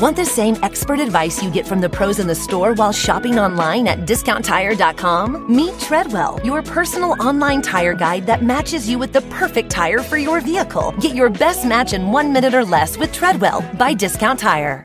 Want the same expert advice you get from the pros in the store while shopping online at discounttire.com? Meet Treadwell, your personal online tire guide that matches you with the perfect tire for your vehicle. Get your best match in one minute or less with Treadwell by Discount Tire.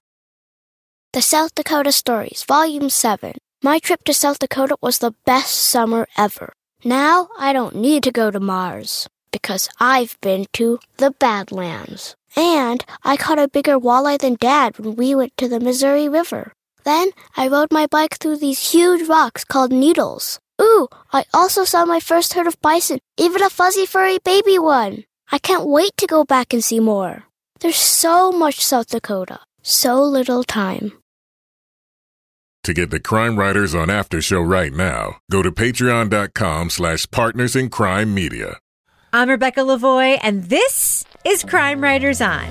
The South Dakota Stories, Volume 7. My trip to South Dakota was the best summer ever. Now I don't need to go to Mars because I've been to the Badlands. And I caught a bigger walleye than Dad when we went to the Missouri River. Then I rode my bike through these huge rocks called needles. Ooh, I also saw my first herd of bison, even a fuzzy furry baby one. I can't wait to go back and see more. There's so much South Dakota, so little time. To get the Crime Writers on After Show right now, go to patreon.com slash partners in crime media. I'm Rebecca Lavoie, and this is Crime Writers On.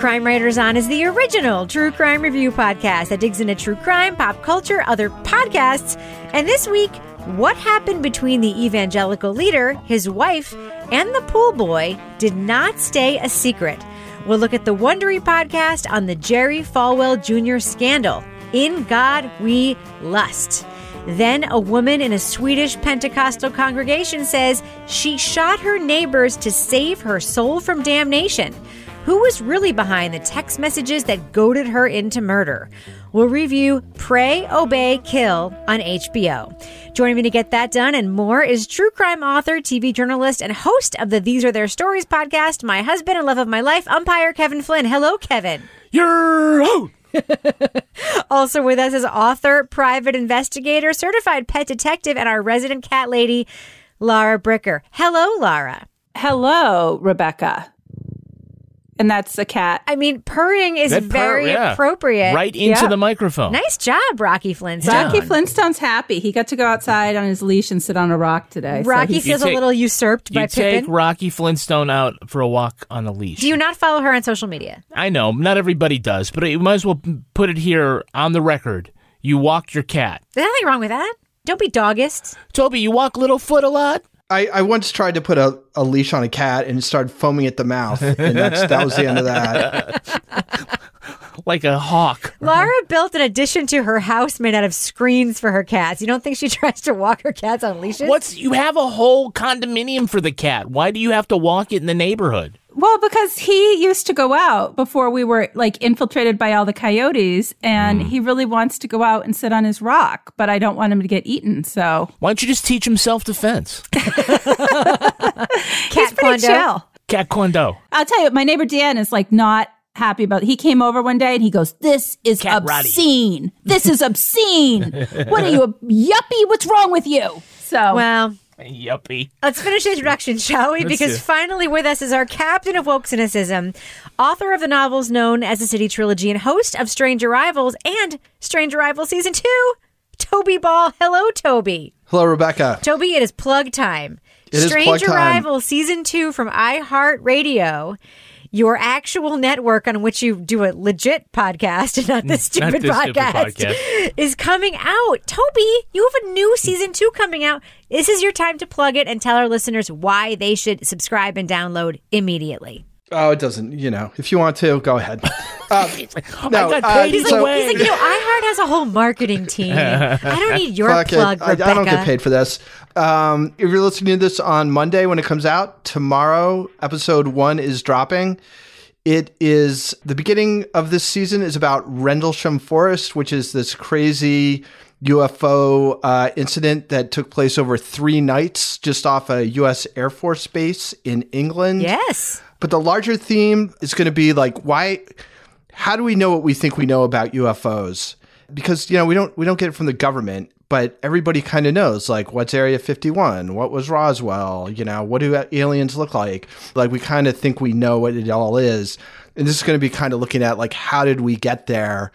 Crime Writers On is the original true crime review podcast that digs into true crime, pop culture, other podcasts. And this week, what happened between the evangelical leader, his wife, and the pool boy did not stay a secret. We'll look at the Wondery podcast on the Jerry Falwell Jr. scandal. In God We Lust. Then a woman in a Swedish Pentecostal congregation says she shot her neighbors to save her soul from damnation. Who was really behind the text messages that goaded her into murder? We'll review Pray, Obey, Kill on HBO. Joining me to get that done and more is true crime author, TV journalist, and host of the These Are Their Stories podcast, my husband and love of my life, umpire Kevin Flynn. Hello, Kevin. You're out. also with us is author, private investigator, certified pet detective, and our resident cat lady, Lara Bricker. Hello, Lara. Hello, Rebecca. And that's a cat. I mean, purring is That purr, very yeah. appropriate. Right into Yeah. the microphone. Nice job, Rocky Flintstone. Rocky Flintstone's happy. He got to go outside on his leash and sit on a rock today. Rocky he's- feels take- a little usurped You by take Rocky Flintstone out for a walk on a leash. Do you not follow her on social media? I know, not everybody does, but you might as well put it here on the record. You walk your cat. There's nothing wrong with that. Don't be doggist. Toby, you walk Littlefoot a lot? I, I once tried to put a, a leash on a cat and it started foaming at the mouth, and that's that was the end of that. Like a hawk. Laura built an addition to her house made out of screens for her cats. You don't think she tries to walk her cats on leashes? What's you have a whole condominium for the cat. Why do you have to walk it in the neighborhood? Well, because he used to go out before we were like infiltrated by all the coyotes, and Hmm. he really wants to go out and sit on his rock, but I don't want him to get eaten. So Why don't you just teach him self defense? cat he's pretty Kwando? chill. Cat Kwando. I'll tell you, my neighbor Dan is like not happy about. It. He came over one day and he goes, "This is Cat Roddy." obscene. This is obscene. what are you, a yuppie? What's wrong with you?" So Well, Yuppie. let's finish the introduction, shall we? Let's Because do finally with us is our captain of woke cynicism, author of the novels known as the City Trilogy and host of Strange Arrivals and Strange Arrivals Season 2, Toby Ball. Hello, Toby. Hello, Rebecca. Toby, it is plug time. It is Strange plug time. Arrival Season 2 from iHeartRadio, your actual network on which you do a legit podcast and not this stupid, this stupid podcast, podcast. is coming out. Toby, you have a new Season 2 coming out. This is your time to plug it and tell our listeners why they should subscribe and download immediately. Oh, it doesn't. You know, if you want to, go ahead. Uh, no, I got uh, He's so- like, he's like, you know, iHeart has a whole marketing team. I don't need your Fuck it. plug, I, I don't get paid for this. Um, if you're listening to this on Monday when it comes out, tomorrow episode one is dropping. It is the beginning of this season is about Rendlesham Forest, which is this crazy UFO uh, incident that took place over three nights just off a U.S. Air Force base in England. Yes. But the larger theme is going to be like, why? How do we know what we think we know about UFOs? Because you know we don't we don't get it from the government, but everybody kind of knows. Like, what's Area Fifty One? What was Roswell? You know, what do aliens look like? Like, we kind of think we know what it all is, and this is going to be kind of looking at like, how did we get there?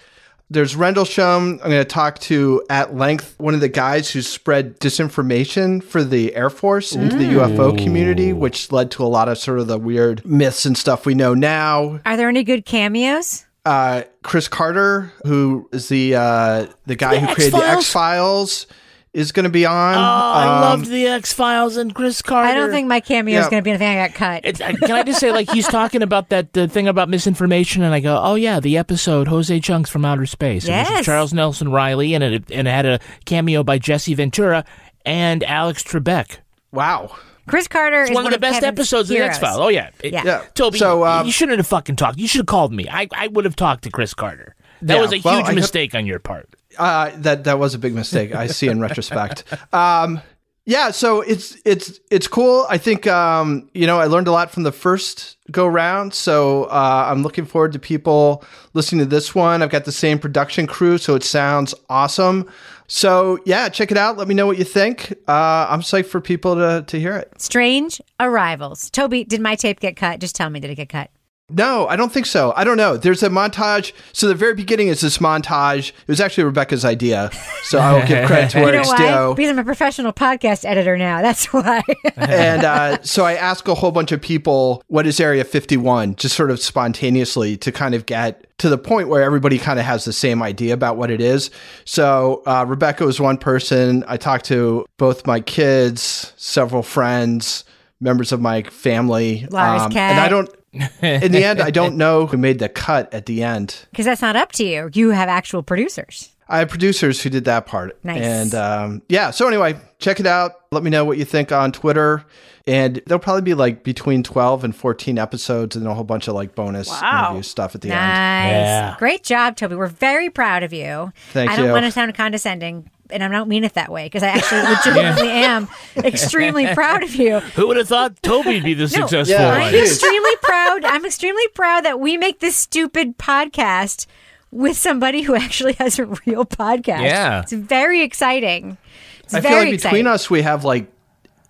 There's Rendlesham. I'm going to talk to at length one of the guys who spread disinformation for the Air Force into the UFO community, which led to a lot of sort of the weird myths and stuff we know now. Are there any good cameos? Uh, Chris Carter, who is the uh, the guy The who created the X Files, is going to be on. Oh, I Um, loved the X Files and Chris Carter. I don't think my cameo is going to be anything I got cut. It's, uh, can I just say, like, he's talking about that the thing about misinformation, and I go, oh yeah, the episode Jose Chung's from Outer Space. It was Yes. Charles Nelson Reilly, and it and it had a cameo by Jesse Ventura and Alex Trebek. Wow. Chris Carter It's is one of the best Kevin's episodes of the. X Files. Oh yeah, It- Yeah. Yeah. Toby, So, um, you shouldn't have fucking talked. You should have called me. I, I would have talked to Chris Carter. That Yeah, was a well, huge I hope- mistake on your part. Uh, that that was a big mistake. I see in retrospect. Um, yeah, so it's it's it's cool. I think um, you know I learned a lot from the first go round. So uh, I'm looking forward to people listening to this one. I've got the same production crew, so it sounds awesome. So yeah, check it out. Let me know what you think. Uh, I'm psyched for people to to hear it. Strange Arrivals. Toby, did my tape get cut? Just tell me, did it get cut? No, I don't think so. I don't know. There's a montage. So the very beginning is this montage. It was actually Rebecca's idea. So I will give credit to You where know it's due. Because I'm a professional podcast editor now. That's why. and uh, so I ask a whole bunch of people, what is Area 51, just sort of spontaneously to kind of get to the point where everybody kind of has the same idea about what it is. So uh, Rebecca was one person. I talked to both my kids, several friends, members of my family. Um, cat. And I don't, in the end, I don't know who made the cut at the end. Because that's not up to you. You have actual producers. I have producers who did that part. Nice. And um, yeah, so anyway, check it out. Let me know what you think on Twitter. And there'll probably be like between 12 and 14 episodes and a whole bunch of like bonus Wow. interview stuff at the end. Nice. Yeah. Great job, Toby. We're very proud of you. Thank I don't want to sound condescending, and I don't mean it that way because I actually legitimately am extremely proud of you. Who would have thought Toby'd be the successful Yeah. one? I'm extremely proud. I'm extremely proud that we make this stupid podcast with somebody who actually has a real podcast. Yeah. It's very exciting. It's I very feel like exciting. between us, we have like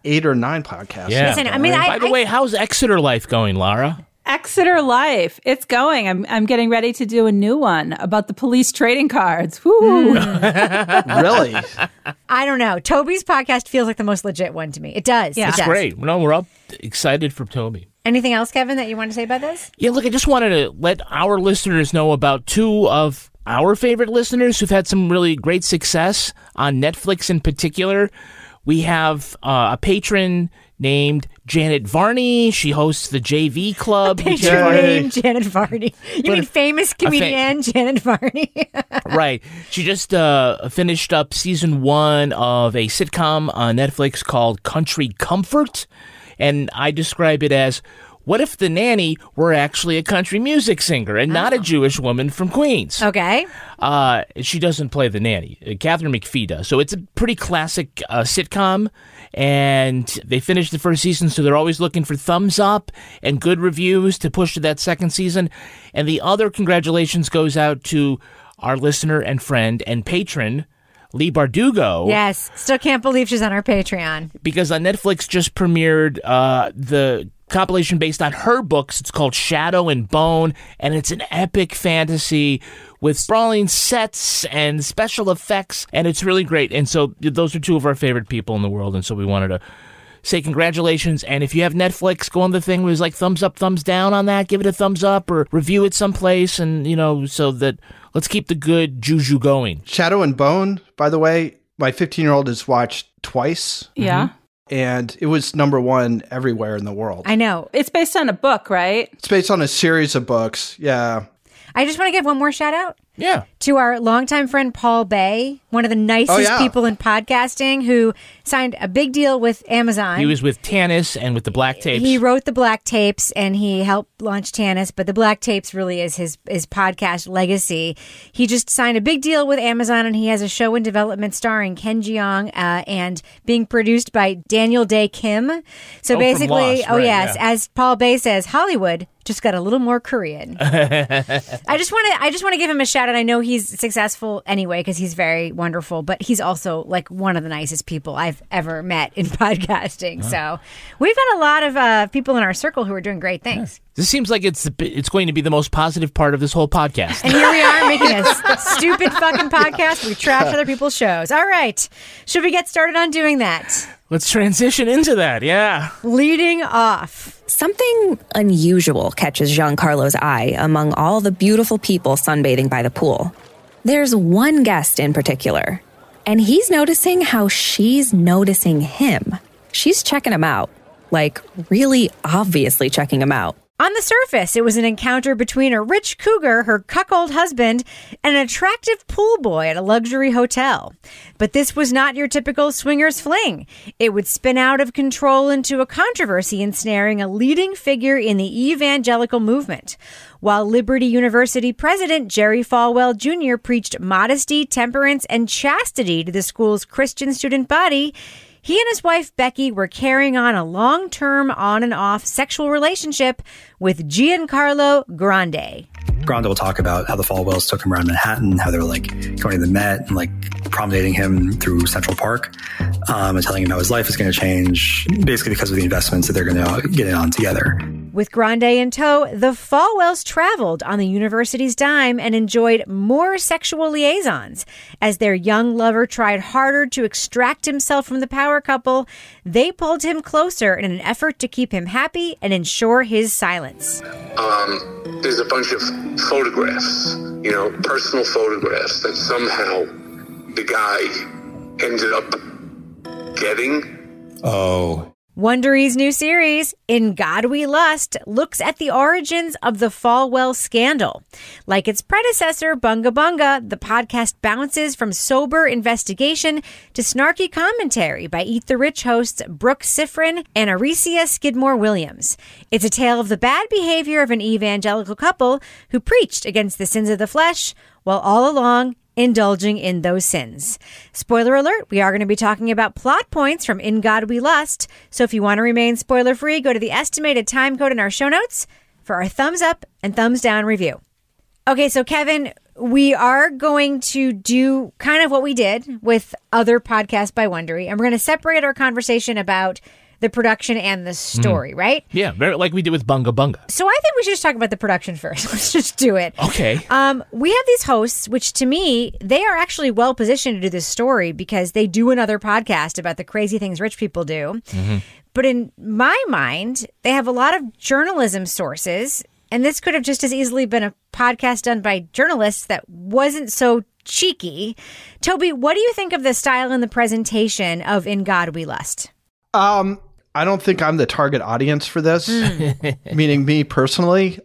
eight or nine podcasts. Yeah. Listen, I mean, I, By the I- way, how's Exeter life going, Lara? Exeter Life. It's going. I'm I'm getting ready to do a new one about the police trading cards. Woo. really? I don't know. Toby's podcast feels like the most legit one to me. It does. Yeah. It It's does. Great. No, we're all excited for Toby. Anything else, Kevin, that you want to say about this? Yeah, look, I just wanted to let our listeners know about two of our favorite listeners who've had some really great success on Netflix in particular. We have uh, a patron named Janet Varney. She hosts the JV Club. which Patron is- Yay. name Janet Varney. You mean famous comedian Janet Varney? right. She just uh, finished up season one of a sitcom on Netflix called Country Comfort. And I describe it as what if the nanny were actually a country music singer and not a Jewish woman from Queens? okay. Uh, she doesn't play the nanny. Uh, Katharine McPhee does. So it's a pretty classic uh, sitcom. And they finished the first season, so they're always looking for thumbs up and good reviews to push to that second season. And the other congratulations goes out to our listener and friend and patron, Leigh Bardugo Yes. Still can't believe she's on our Patreon. because on Netflix just premiered uh, the compilation based on her books. It's called Shadow and Bone, and it's an epic fantasy with sprawling sets and special effects, and it's really great. And so those are two of our favorite people in the world, and so we wanted to say congratulations. And if you have Netflix, go on the thing where it's like thumbs up, thumbs down on that. Give it a thumbs up or review it someplace, and you know, so that let's keep the good juju going. Shadow and Bone, by the way, my 15 year old has watched twice Yeah. Mm-hmm. And it was number one everywhere in the world. I know. It's based on a book, right? It's based on a series of books. Yeah. I just want to give one more shout out Yeah. to our longtime friend Paul Bae, one of the nicest Oh, yeah. people in podcasting who signed a big deal with Amazon. He was with Tanis and with the Black Tapes. He wrote the Black Tapes and he helped launch Tanis, but the Black Tapes really is his his podcast legacy. He just signed a big deal with Amazon and he has a show in development starring Ken Jeong uh, and being produced by Daniel Dae Kim. So Oh, basically, Lost, oh right, yes, yeah. as Paul Bae says, Hollywood just got a little more Korean. I just want to I just want to give him a shout out. I know he's successful anyway because he's very wonderful, but he's also like one of the nicest people I've ever met in podcasting. So we've got a lot of uh, people in our circle who are doing great things. This seems like it's it's going to be the most positive part of this whole podcast. And here we are making a stupid fucking podcast. We trash other people's shows. All right, should we get started on doing that? Let's transition into that. Yeah. Leading off. Something unusual catches Giancarlo's eye among all the beautiful people sunbathing by the pool. There's one guest in particular, and he's noticing how she's noticing him. She's checking him out, like really obviously checking him out. On the surface, it was an encounter between a rich cougar, her cuckold husband, and an attractive pool boy at a luxury hotel. But this was not your typical swingers fling. It would spin out of control into a controversy ensnaring a leading figure in the evangelical movement. While Liberty University president Jerry Falwell Jr. preached modesty, temperance, and chastity to the school's Christian student body, he and his wife Becky were carrying on a long term on and off sexual relationship with Giancarlo Grande. Grande will talk about how the Falwells took him around Manhattan, how they were like going to the Met and like promenading him through Central Park um, and telling him how his life is going to change, basically because of the investments that they're going to get in on together. With Grande in tow, the Falwells traveled on the university's dime and enjoyed more sexual liaisons. As their young lover tried harder to extract himself from the power couple, they pulled him closer in an effort to keep him happy and ensure his silence. Um, there's a bunch of photographs, you know, personal photographs that somehow the guy ended up getting. Oh. Wondery's new series, In God We Lust, looks at the origins of the Falwell scandal. Like its predecessor, Bunga Bunga, the podcast bounces from sober investigation to snarky commentary by Eat the Rich hosts Brooke Siffrinn and Aricia Skidmore Williams. It's a tale of the bad behavior of an evangelical couple who preached against the sins of the flesh while all along indulging in those sins. Spoiler alert, we are going to be talking about plot points from In God We Lust. So if you want to remain spoiler free, go to the estimated time code in our show notes for our thumbs up and thumbs down review. Okay, so Kevin, we are going to do kind of what we did with other podcasts by Wondery, and we're going to separate our conversation about the production and the story, right? Yeah, very like we did with Bunga Bunga. So I think we should just talk about the production first. Let's just do it. Okay. Um, we have these hosts, which to me, they are actually well positioned to do this story because they do another podcast about the crazy things rich people do. But in my mind, they have a lot of journalism sources, and this could have just as easily been a podcast done by journalists that wasn't so cheeky. Toby, what do you think of the style and the presentation of In God We Lust? Um, I don't think I'm the target audience for this, mm. meaning me personally.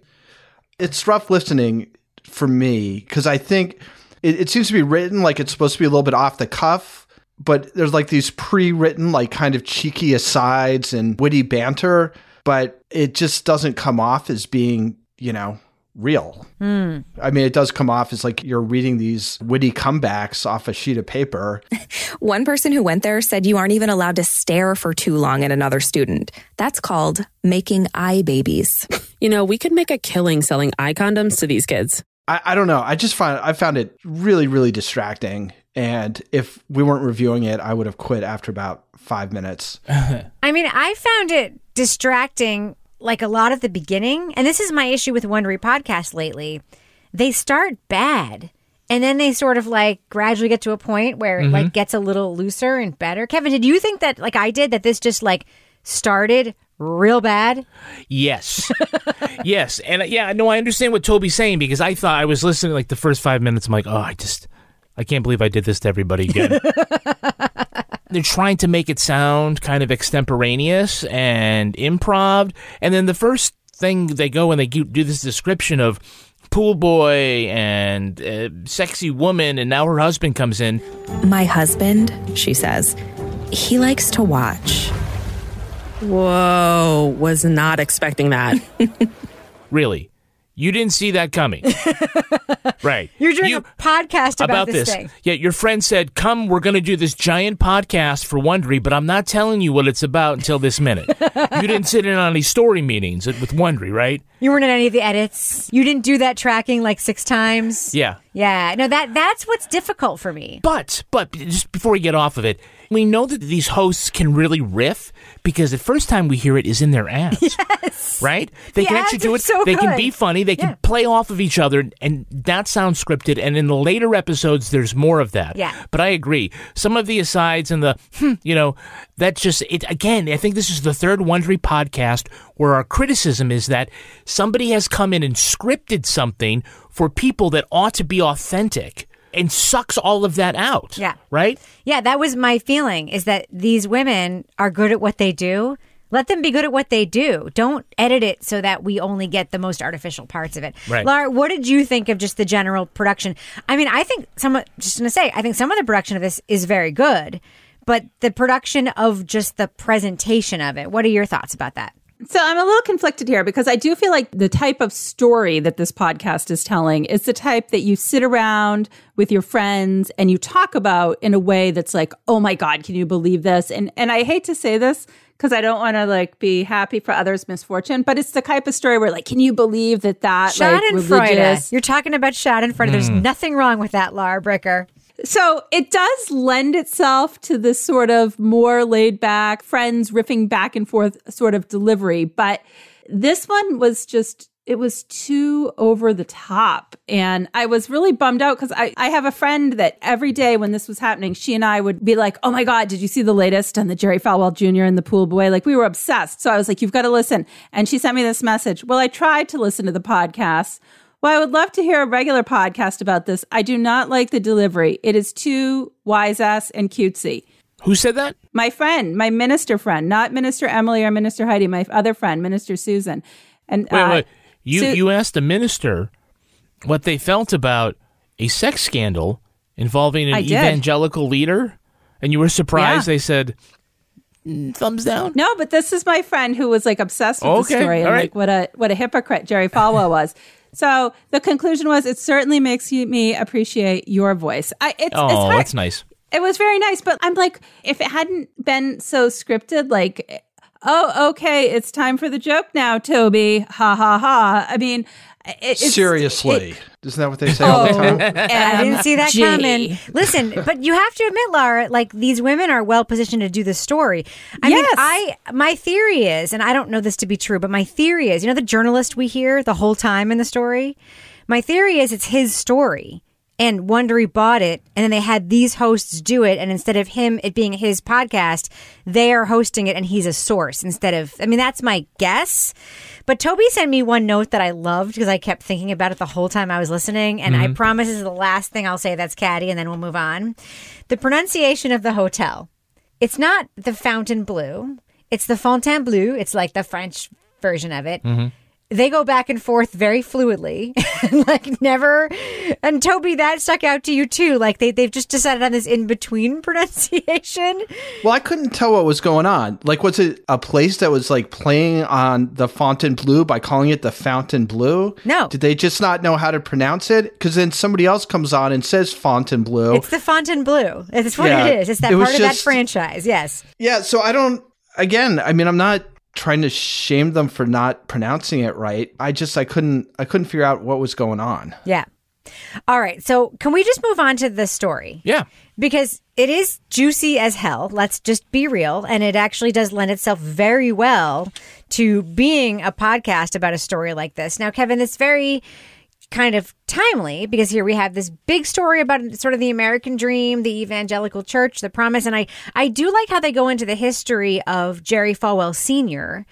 It's rough listening for me because I think it, it seems to be written like it's supposed to be a little bit off the cuff, but there's like these pre written, like kind of cheeky asides and witty banter, but it just doesn't come off as being, you know, real. Hmm. I mean, it does come off as like you're reading these witty comebacks off a sheet of paper. One person who went there said you aren't even allowed to stare for too long at another student. That's called making eye babies. You know, we could make a killing selling eye condoms to these kids. I, I don't know. I just find I found it really, really distracting. And if we weren't reviewing it, I would have quit after about five minutes. I mean, I found it distracting like a lot of the beginning. And this is my issue with Wondery podcast lately. They start bad. And then they sort of like gradually get to a point where it like gets a little looser and better. Kevin, did you think that like I did that this just like started real bad? Yes. yes. And uh, yeah, no, I understand what Toby's saying because I thought I was listening like the first five minutes. I'm like, oh, I just, I can't believe I did this to everybody again. They're trying to make it sound kind of extemporaneous and improv. And then the first thing they go and they do do this description of pool boy and uh, sexy woman, and now her husband comes in. My husband, she says, he likes to watch. Whoa, was not expecting that. Really? You didn't see that coming. right. You're doing You- a podcast about, this, thing. Yeah, your friend said, "Come, we're going to do this giant podcast for Wondery, but I'm not telling you what it's about until this minute." you didn't sit in on any story meetings with Wondery, right? You weren't in any of the edits. You didn't do that tracking like six times. Yeah. Yeah. No, that that's what's difficult for me. But but just before we get off of it, We know that these hosts can really riff because the first time we hear it is in their ads. Yes. Right? They The can actually do it. so they can be funny. They can play off of each other and that sounds scripted. And in the later episodes, there's more of that. Yeah. But I agree. Some of the asides and the, hmm, you know, that's just, it. again, I think this is the third Wondery podcast where our criticism is that somebody has come in and scripted something for people that ought to be authentic and sucks all of that out. Yeah. Right? Yeah, that was my feeling is that these women are good at what they do. Let them be good at what they do. Don't edit it so that we only get the most artificial parts of it. Right. Laura, what did you think of just the general production? I mean, I think some just to say, I think some of the production of this is very good, but the production of just the presentation of it, what are your thoughts about that? So I'm a little conflicted here because I do feel like the type of story that this podcast is telling is the type that you sit around with your friends and you talk about in a way that's like, "Oh my god, can you believe this?" And and I hate to say this because I don't want to like be happy for others' misfortune, but it's the type of story where like, "Can you believe that that like Schadenfreude. religious You're talking about Schadenfreude. There's hmm. nothing wrong with that, Laura Bricker. So it does lend itself to this sort of more laid back, friends riffing back and forth sort of delivery. But this one was just, it was too over the top. And I was really bummed out because I, I have a friend that every day when this was happening, she and I would be like, oh my God, did you see the latest on the Jerry Falwell Jr. and the pool boy? Like we were obsessed. So I was like, you've got to listen. And she sent me this message. Well, I tried to listen to the podcast. Well, I would love to hear a regular podcast about this. I do not like the delivery. It is too wise ass and cutesy. Who said that? My friend, my minister friend, not Minister Emily or Minister Heidi, my other friend, Minister Susan. And Wait, uh, wait. You Su- you asked the minister what they felt about a sex scandal involving an evangelical leader, and you were surprised. Yeah. They said "Mm, thumbs down. No, but this is my friend who was like obsessed with Okay, the story and right. like what a what a hypocrite Jerry Falwell was. So the conclusion was, it certainly makes you, me appreciate your voice. I, it's, it's Oh, hard. that's nice. It was very nice, but I'm like, if it hadn't been so scripted, like, oh, okay, it's time for the joke now, Toby. Ha ha ha. I mean, it's, Seriously. it- Isn't that what they say all the oh, time? I didn't um, see that MG. coming. Listen, but you have to admit, Laura, like these women are well positioned to do the story. I mean, I my theory is, and I don't know this to be true, but my theory is, you know, the journalist we hear the whole time in the story. My theory is it's his story. And Wondery bought it, and then they had these hosts do it. And instead of him, it being his podcast, they are hosting it, and he's a source instead of. I mean, that's my guess. But Toby sent me one note that I loved because I kept thinking about it the whole time I was listening. And I mm-hmm. promise this is the last thing I'll say that's catty, and then we'll move on. The pronunciation of the hotel. It's not the Fountain Blue. It's the Fontainebleau. It's like the French version of it. Mm-hmm. They go back and forth very fluidly, like never. And Toby, that stuck out to you too. Like they they've just decided on this in between pronunciation. Well, I couldn't tell what was going on. Like, was it a place that was like playing on the Fontainebleau by calling it the Fountain Blue? No. Did they just not know how to pronounce it? Because then somebody else comes on and says Fontainebleau. It's the Fontainebleau. It's what Yeah. it is. It's that It part of that franchise. Yes. yeah. So I don't. Again, I mean, I'm not trying to shame them for not pronouncing it right. I just I couldn't I couldn't figure out what was going on. Yeah. All right. So can we just move on to the story? Yeah. because it is juicy as hell. Let's just be real. And it actually does lend itself very well to being a podcast about a story like this. Now, Kevin, it's very kind of timely because here we have this big story about sort of the American dream, the evangelical church, the promise. And I, I do like how they go into the history of Jerry Falwell Sr.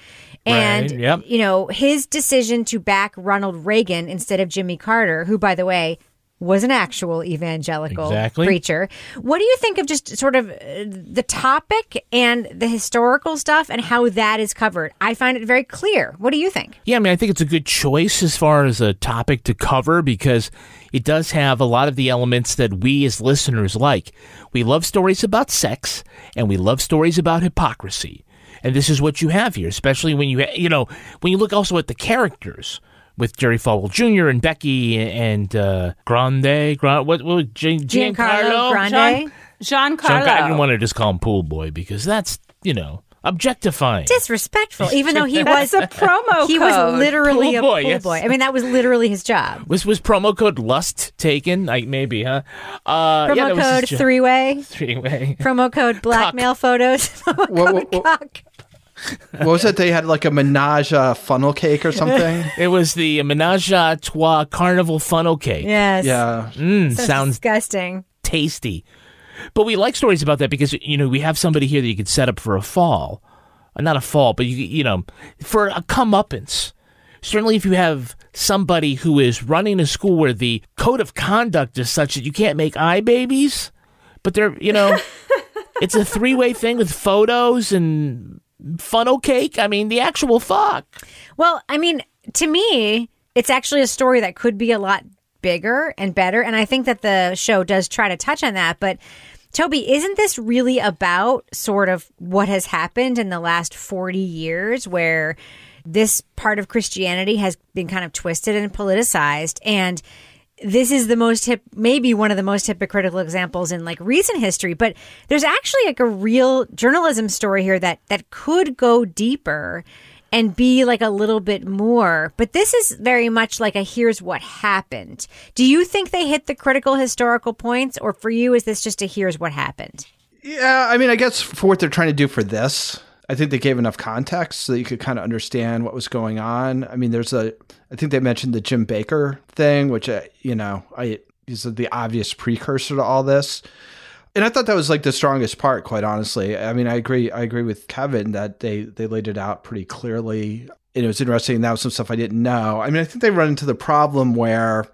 And, Right, yep. you know, his decision to back Ronald Reagan instead of Jimmy Carter, who, by the way, was an actual evangelical Exactly. preacher. What do you think of just sort of uh, the topic and the historical stuff and how that is covered? I find it very clear. What do you think? Yeah, I mean, I think it's a good choice as far as a topic to cover because it does have a lot of the elements that we as listeners like. We love stories about sex and we love stories about hypocrisy. And this is what you have here, especially when you, you know, when you look also at the characters with Jerry Falwell Jr. and Becky and uh, Grande, Grande, what, what, Gian- Giancarlo Giancarlo Grande? Giancarlo. Giancarlo. I didn't want to just call him Pool Boy because that's, you know, objectifying. Disrespectful, even though he was a promo He was literally Pool a boy, pool yes. boy. I mean, that was literally his job. was was promo code lust taken? Like maybe, huh? Uh, Promo yeah, that was his code three way. Three way. Promo code blackmail photos. Promo Wha- code wha- wha- cock. What was it? They had like a menage uh, funnel cake or something. It was the Menage a Trois Carnival Funnel Cake. Yes. yeah. Mm, So sounds disgusting. tasty. But we like stories about that because you know we have somebody here that you could set up for a fall, Uh, not a fall, but you you know for a comeuppance. Certainly, if you have somebody who is running a school where the code of conduct is such that you can't make eye babies, but they're you know it's a three way thing with photos and funnel cake. I mean, the actual fuck. Well, I mean, to me, it's actually a story that could be a lot bigger and better. And I think that the show does try to touch on that. But Toby, isn't this really about sort of what has happened in the last 40 years where this part of Christianity has been kind of twisted and politicized? And this is the most hip, maybe one of the most hypocritical examples in like recent history. But there's actually like a real journalism story here that that could go deeper and be like a little bit more. But this is very much like a here's what happened. Do you think they hit the critical historical points, or for you is this just a here's what happened? Yeah, I mean, I guess for what they're trying to do for this, I think they gave enough context so that you could kind of understand what was going on. I mean, there's a, I think they mentioned the Jim Bakker thing, which, uh, you know, I is the obvious precursor to all this. And I thought that was like the strongest part, quite honestly. I mean, I agree. I agree with Kevin that they they laid it out pretty clearly. And it was interesting. That was some stuff I didn't know. I mean, I think they run into the problem where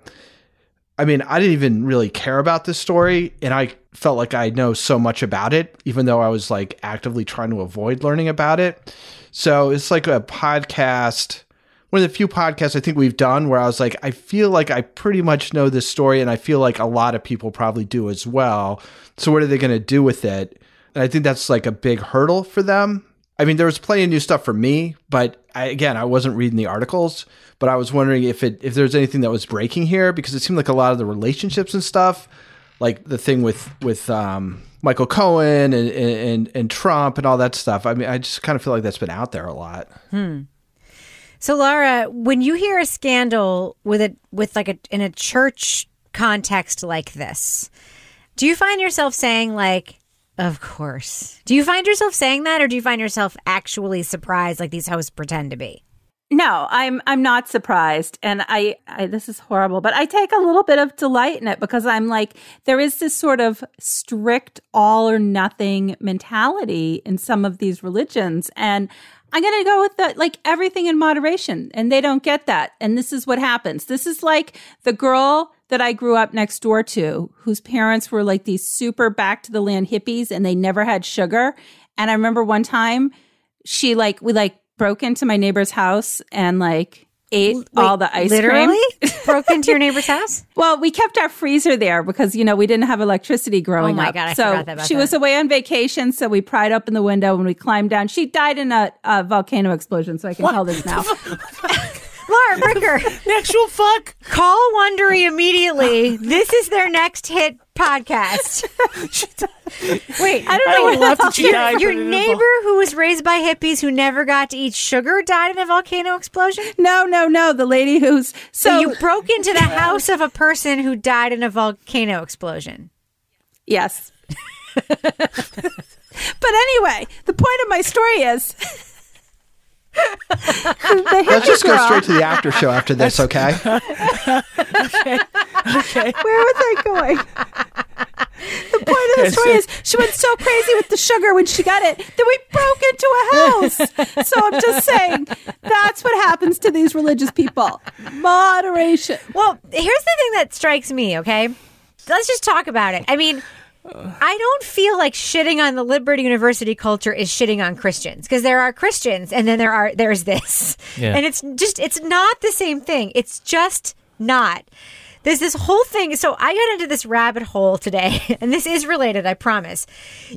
I mean, I didn't even really care about this story, and I felt like I know so much about it, even though I was like actively trying to avoid learning about it. So it's like a podcast, one of the few podcasts I think we've done where I was like, I feel like I pretty much know this story, and I feel like a lot of people probably do as well. So what are they going to do with it? And I think that's like a big hurdle for them. I mean, there was plenty of new stuff for me, but I, again, I wasn't reading the articles. But I was wondering if it if there's anything that was breaking here because it seemed like a lot of the relationships and stuff, like the thing with with um, Michael Cohen and, and and Trump and all that stuff. I mean, I just kind of feel like that's been out there a lot. So, Laura, when you hear a scandal with a with like a in a church context like this, do you find yourself saying like, "Of course"? Do you find yourself saying that, or do you find yourself actually surprised, like these hosts pretend to be? No, I'm I'm not surprised, and I, I this is horrible, but I take a little bit of delight in it because I'm like there is this sort of strict all or nothing mentality in some of these religions, and I'm gonna go with the like everything in moderation, and they don't get that, and this is what happens. This is like the girl that I grew up next door to, whose parents were like these super back to the land hippies, and they never had sugar, and I remember one time she like we like broke into my neighbor's house and like ate all the ice Literally cream. broke into your neighbor's house. Well, we kept our freezer there because you know we didn't have electricity oh growing up. Oh my up. God, I so forgot about she that. was away on vacation, so we pried open the window and we climbed down. She died in a, a volcano explosion, so I can tell this now. Laura Bricker, The actual fuck. call Wondery immediately. This is their next hit podcast. Wait, I don't I would love that she your, died your from an neighbor who was raised by hippies who never got to eat sugar died in a volcano explosion? no, no, no. The lady who's so, So you broke into the house of a person who died in a volcano explosion. yes. but anyway, the point of my story is. The Let's just go straight to the after show after this, okay? okay? Where was I going? the point of the story is she went so crazy with the sugar when she got it that we broke into a house. So I'm just saying that's what happens to these religious people. Moderation. Well, here's the thing that strikes me, okay? Let's just talk about it. I mean, I don't feel like shitting on the Liberty University culture is shitting on Christians because there are Christians and then there are there's this. Yeah. And it's just it's not the same thing. It's just not. There's this whole thing. So I got into this rabbit hole today, and this is related, I promise.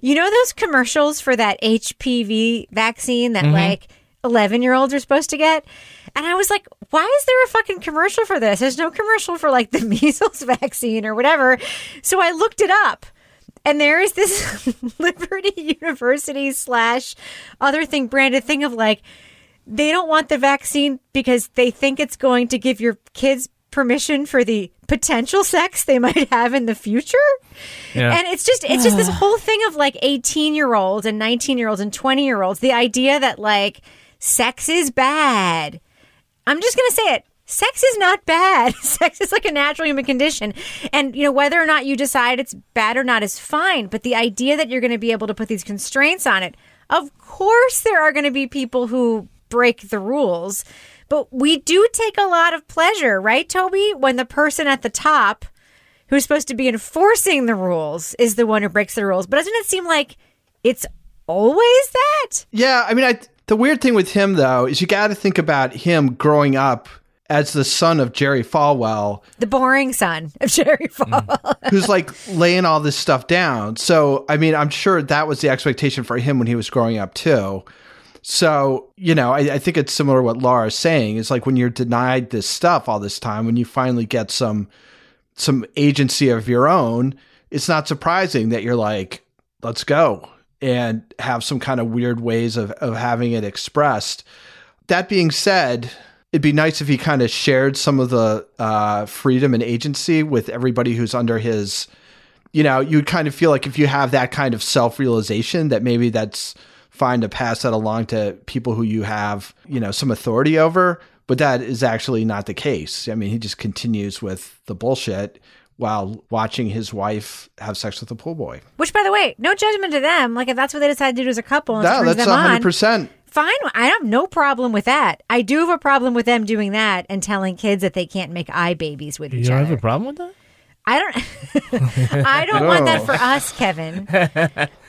You know those commercials for that HPV vaccine that mm-hmm. like 11 year olds are supposed to get? And I was like, why is there a fucking commercial for this? There's no commercial for like the measles vaccine or whatever. So I looked it up. And there is this Liberty University slash other thing branded thing of like, they don't want the vaccine because they think it's going to give your kids permission for the potential sex they might have in the future. Yeah. And it's just it's just this whole thing of like 18 year olds and 19 year olds and 20 year olds. The idea that like sex is bad. I'm just gonna say it. Sex is not bad. Sex is like a natural human condition. And, you know, whether or not you decide it's bad or not is fine. But the idea that you're going to be able to put these constraints on it, of course, there are going to be people who break the rules. But we do take a lot of pleasure, right, Toby? When the person at the top who's supposed to be enforcing the rules is the one who breaks the rules. But doesn't it seem like it's always that? Yeah, I mean, I, the weird thing with him though is you got to think about him growing up as the son of Jerry Falwell, The boring son of Jerry Falwell. who's like laying all this stuff down. So, I mean, I'm sure that was the expectation for him when he was growing up too. So, you know, I, I think it's similar to what Laura's saying. It's like when you're denied this stuff all this time, when you finally get some some agency of your own, it's not surprising that you're like, let's go and have some kind of weird ways of, of having it expressed. That being said, it'd be nice if he kind of shared some of the uh, freedom and agency with everybody who's under his, you know, you'd kind of feel like if you have that kind of self realization that maybe that's fine to pass that along to people who you have, you know, some authority over. But that is actually not the case. I mean, he just continues with the bullshit while watching his wife have sex with a pool boy. Which, by the way, no judgment to them. Like, if that's what they decide to do as a couple and No, that's them hundred percent. Fine. I have no problem with that. I do have a problem with them doing that and telling kids that they can't make eye babies with You each don't other. have a problem with that? I don't. I don't want that for us, Kevin.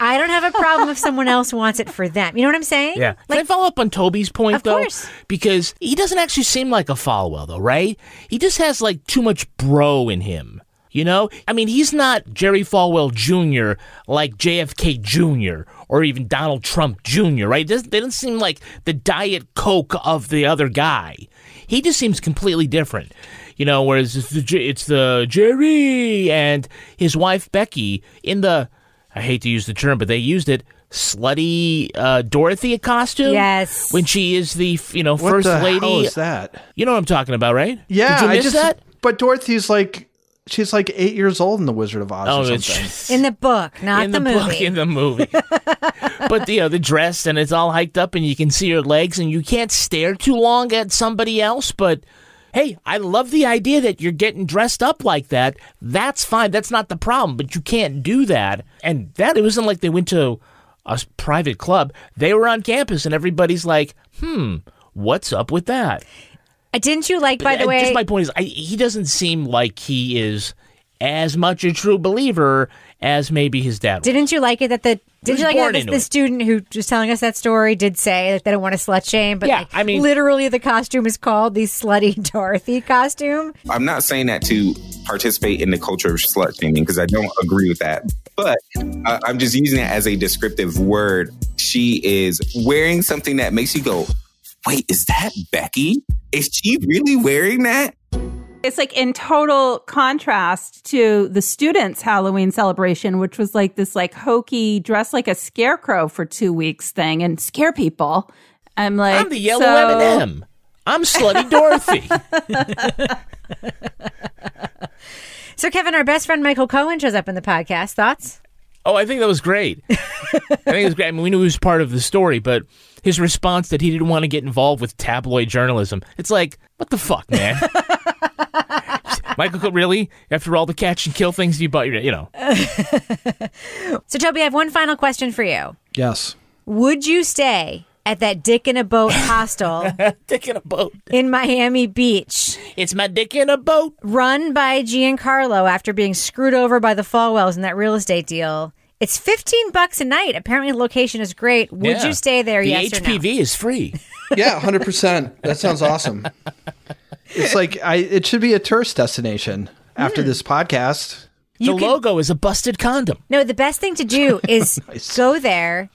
I don't have a problem if someone else wants it for them. You know what I'm saying? Yeah. Can I follow up on Toby's point Of though? course. Because he doesn't actually seem like a Falwell though, right? He just has like too much bro in him. You know? I mean, he's not Jerry Falwell Jr. like JFK Jr. or even Donald Trump Jr., right? They don't seem like the Diet Coke of the other guy. He just seems completely different. You know, whereas it's the, it's the Jerry and his wife Becky in the, I hate to use the term, but they used it, slutty uh, Dorothy costume. Yes. When she is the, you know, What first the lady. hell is that? You know what I'm talking about, right? Yeah, Did you I just. that? But Dorothy's like, she's like eight years old in the Wizard of Oz Oh, or something. In the book, not in the, the, movie. book, in the movie. but you know, the dress and it's all hiked up, and you can see her legs, and you can't stare too long at somebody else. But hey, I love the idea that you're getting dressed up like that. That's fine. That's not the problem. But you can't do that. And that it wasn't like they went to a private club. They were on campus, and everybody's like, "Hmm, what's up with that?" Didn't you like, by the way? just my point is, I, he doesn't seem like he is as much a true believer as maybe his dad. was. Didn't you like it that the did was you like born that into the it. student who was telling us that story did say that they don't want to slut shame, but Yeah, like, I mean- literally the costume is called the slutty Dorothy costume. I'm not saying that to participate in the culture of slut shaming because I don't agree with that. But uh, I'm just using it as a descriptive word. She is wearing something that makes you go, wait, is that Becky? Is she really wearing that? It's like in total contrast to the students' Halloween celebration, which was like this like hokey dress like a scarecrow for two weeks thing and scare people. I'm like, I'm the yellow so- M&M. I'm slutty Dorothy. So Kevin, our best friend Michael Cohen shows up in the podcast. Thoughts? Oh, I think that was great. I think it was great. I mean, we knew he was part of the story, but his response that he didn't want to get involved with tabloid journalism, it's like, what the fuck, man? Michael, Co- really? After all the catch and kill things you bought, you know. So Toby, I have one final question for you. Yes. Would you stay at that Dick in a Boat hostel Dick in a boat. in Miami Beach, It's my dick in a boat. run by Giancarlo after being screwed over by the Falwells in that real estate deal? It's fifteen bucks a night. Apparently, the location is great. Would Yeah. you stay there? The yes or no? HPV is free. Yeah, hundred percent. That sounds awesome. It's like I. It should be a tourist destination after hmm. this podcast. the logo is a busted condom. No, the best thing to do is go there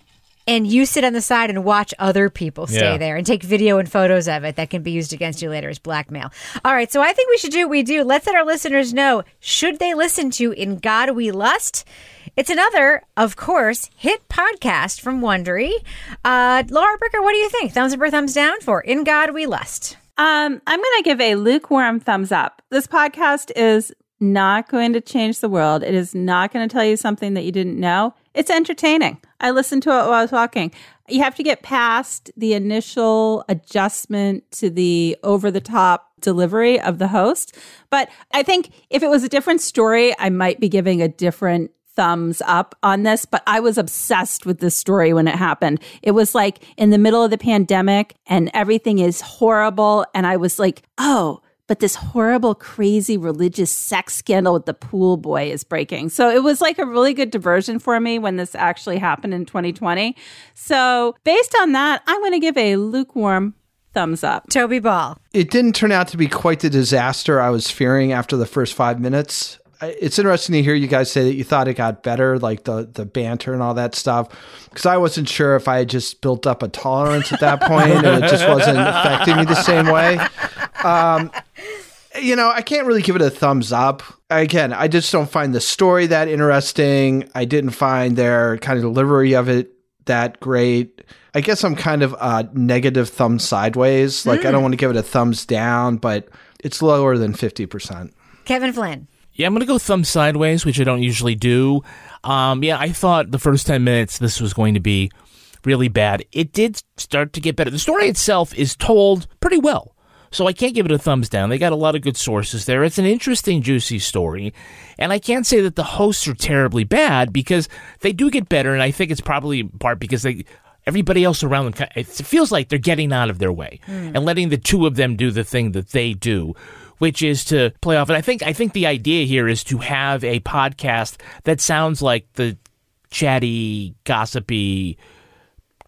and you sit on the side and watch other people stay Yeah. there and take video and photos of it that can be used against you later as blackmail. All right, so I think we should do what we do. Let's let our listeners know should they listen to In God We Lust? It's another, of course, hit podcast from Wondery. Uh, Laura Bricker, what do you think? Thumbs up or thumbs down for In God We Lust? Um, I'm going to give a lukewarm thumbs up. This podcast is not going to change the world. It is not going to tell you something that you didn't know. It's entertaining. I listened to it while I was walking. You have to get past the initial adjustment to the over the top delivery of the host. But I think if it was a different story, I might be giving a different thumbs up on this, but I was obsessed with this story when it happened. It was like in the middle of the pandemic and everything is horrible. And I was like, oh, but this horrible, crazy religious sex scandal with the pool boy is breaking. So it was like a really good diversion for me when this actually happened in 2020. So based on that, I'm going to give a lukewarm thumbs up. Toby Ball. It didn't turn out to be quite the disaster I was fearing after the first five minutes. It's interesting to hear you guys say that you thought it got better, like the the banter and all that stuff, because I wasn't sure if I had just built up a tolerance at that point and it just wasn't affecting me the same way. Um, you know, I can't really give it a thumbs up. Again, I just don't find the story that interesting. I didn't find their kind of delivery of it that great. I guess I'm kind of a negative thumb sideways. Like, I don't want to give it a thumbs down, but it's lower than 50%. Kevin Flynn. Yeah, I'm going to go thumb sideways, which I don't usually do. Um, yeah, I thought the first 10 minutes this was going to be really bad. It did start to get better. The story itself is told pretty well. So I can't give it a thumbs down. They got a lot of good sources there. It's an interesting, juicy story. And I can't say that the hosts are terribly bad because they do get better. And I think it's probably in part because they everybody else around them, it feels like they're getting out of their way Hmm. and letting the two of them do the thing that they do, which is to play off. And I think I think the idea here is to have a podcast that sounds like the chatty, gossipy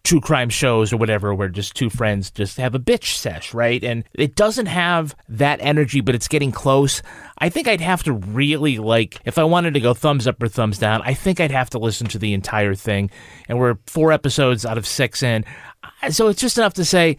true crime shows or whatever where just two friends just have a bitch sesh, right? And it doesn't have that energy, but it's getting close. I think I'd have to really like if I wanted to go thumbs up or thumbs down, I think I'd have to listen to the entire thing. And we're four episodes out of six in. So it's just enough to say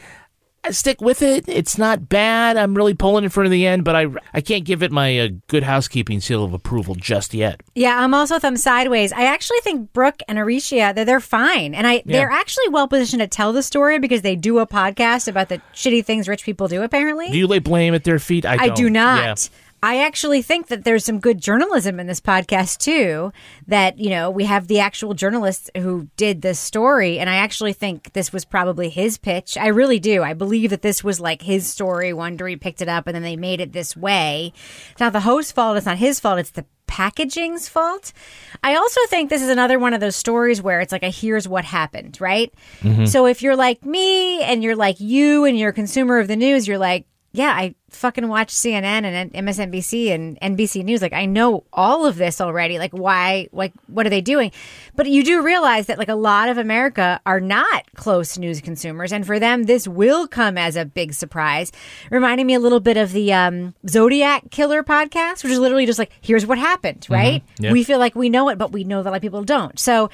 I stick with it. It's not bad. I'm really pulling it for the end, but I, I can't give it my uh, good housekeeping seal of approval just yet. Yeah, I'm also thumb sideways. I actually think Brooke and Aricia they're, they're fine, and I they're actually well positioned to tell the story because they do a podcast about the shitty things rich people do. Apparently, Do you lay blame at their feet? I, I do not. Yeah. I actually think that there's some good journalism in this podcast too. That you know we have the actual journalists who did this story, and I actually think this was probably his pitch. I really do. I believe that this was like his story. Wondery picked it up, and then they made it this way. It's not the host's fault. It's not his fault. It's the packaging's fault. I also think this is another one of those stories where it's like a here's what happened, right? Mm-hmm. So if you're like me and you're like you and you're a consumer of the news, you're like, yeah, I fucking watch CNN and MSNBC and NBC News. Like, I know all of this already. Like, why? Like, what are they doing? But you do realize that, like, a lot of America are not close news consumers. And for them, this will come as a big surprise. Reminding me a little bit of the um, Zodiac Killer podcast, which is literally just like, here's what happened, right? Yeah. We feel like we know it, but we know that a lot of people don't. So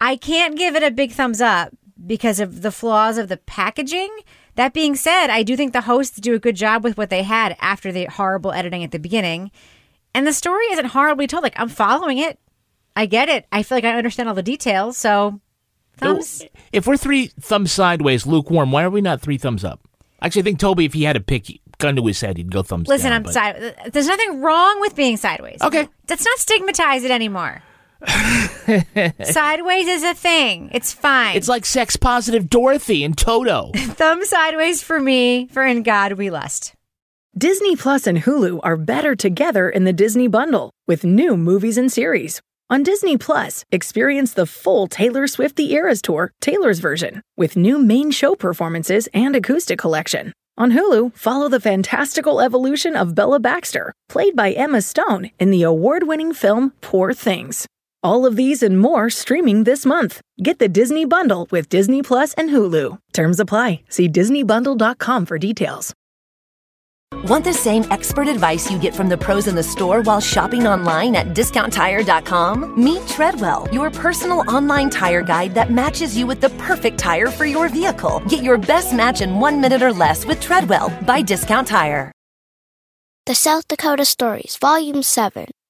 I can't give it a big thumbs up because of the flaws of the packaging. That being said, I do think the hosts do a good job with what they had after the horrible editing at the beginning. And the story isn't horribly told. Like, I'm following it. I get it. I feel like I understand all the details. So, thumbs. If we're three thumbs sideways, lukewarm, why are we not three thumbs up? Actually, I think Toby, if he had a pick, gun to his head, he'd go thumbs Listen, down. I'm but- side. There's nothing wrong with being sideways. Okay. Let's not stigmatize it anymore. sideways is a thing. It's fine. It's like sex positive Dorothy and Toto. thumb sideways for me. For in God we lust. Disney Plus and Hulu are better together in the Disney Bundle with new movies and series. On Disney Plus, experience the full Taylor Swift The Eras Tour, Taylor's version, with new main show performances and acoustic collection. On Hulu, follow the fantastical evolution of Bella Baxter, played by Emma Stone in the award winning film Poor Things. All of these and more streaming this month. Get the Disney Bundle with Disney Plus and Hulu. Terms apply. See DisneyBundle.com for details. Want the same expert advice you get from the pros in the store while shopping online at discounttire.com? Meet Treadwell, your personal online tire guide that matches you with the perfect tire for your vehicle. Get your best match in one minute or less with Treadwell by Discount Tire. The South Dakota Stories, Volume 7.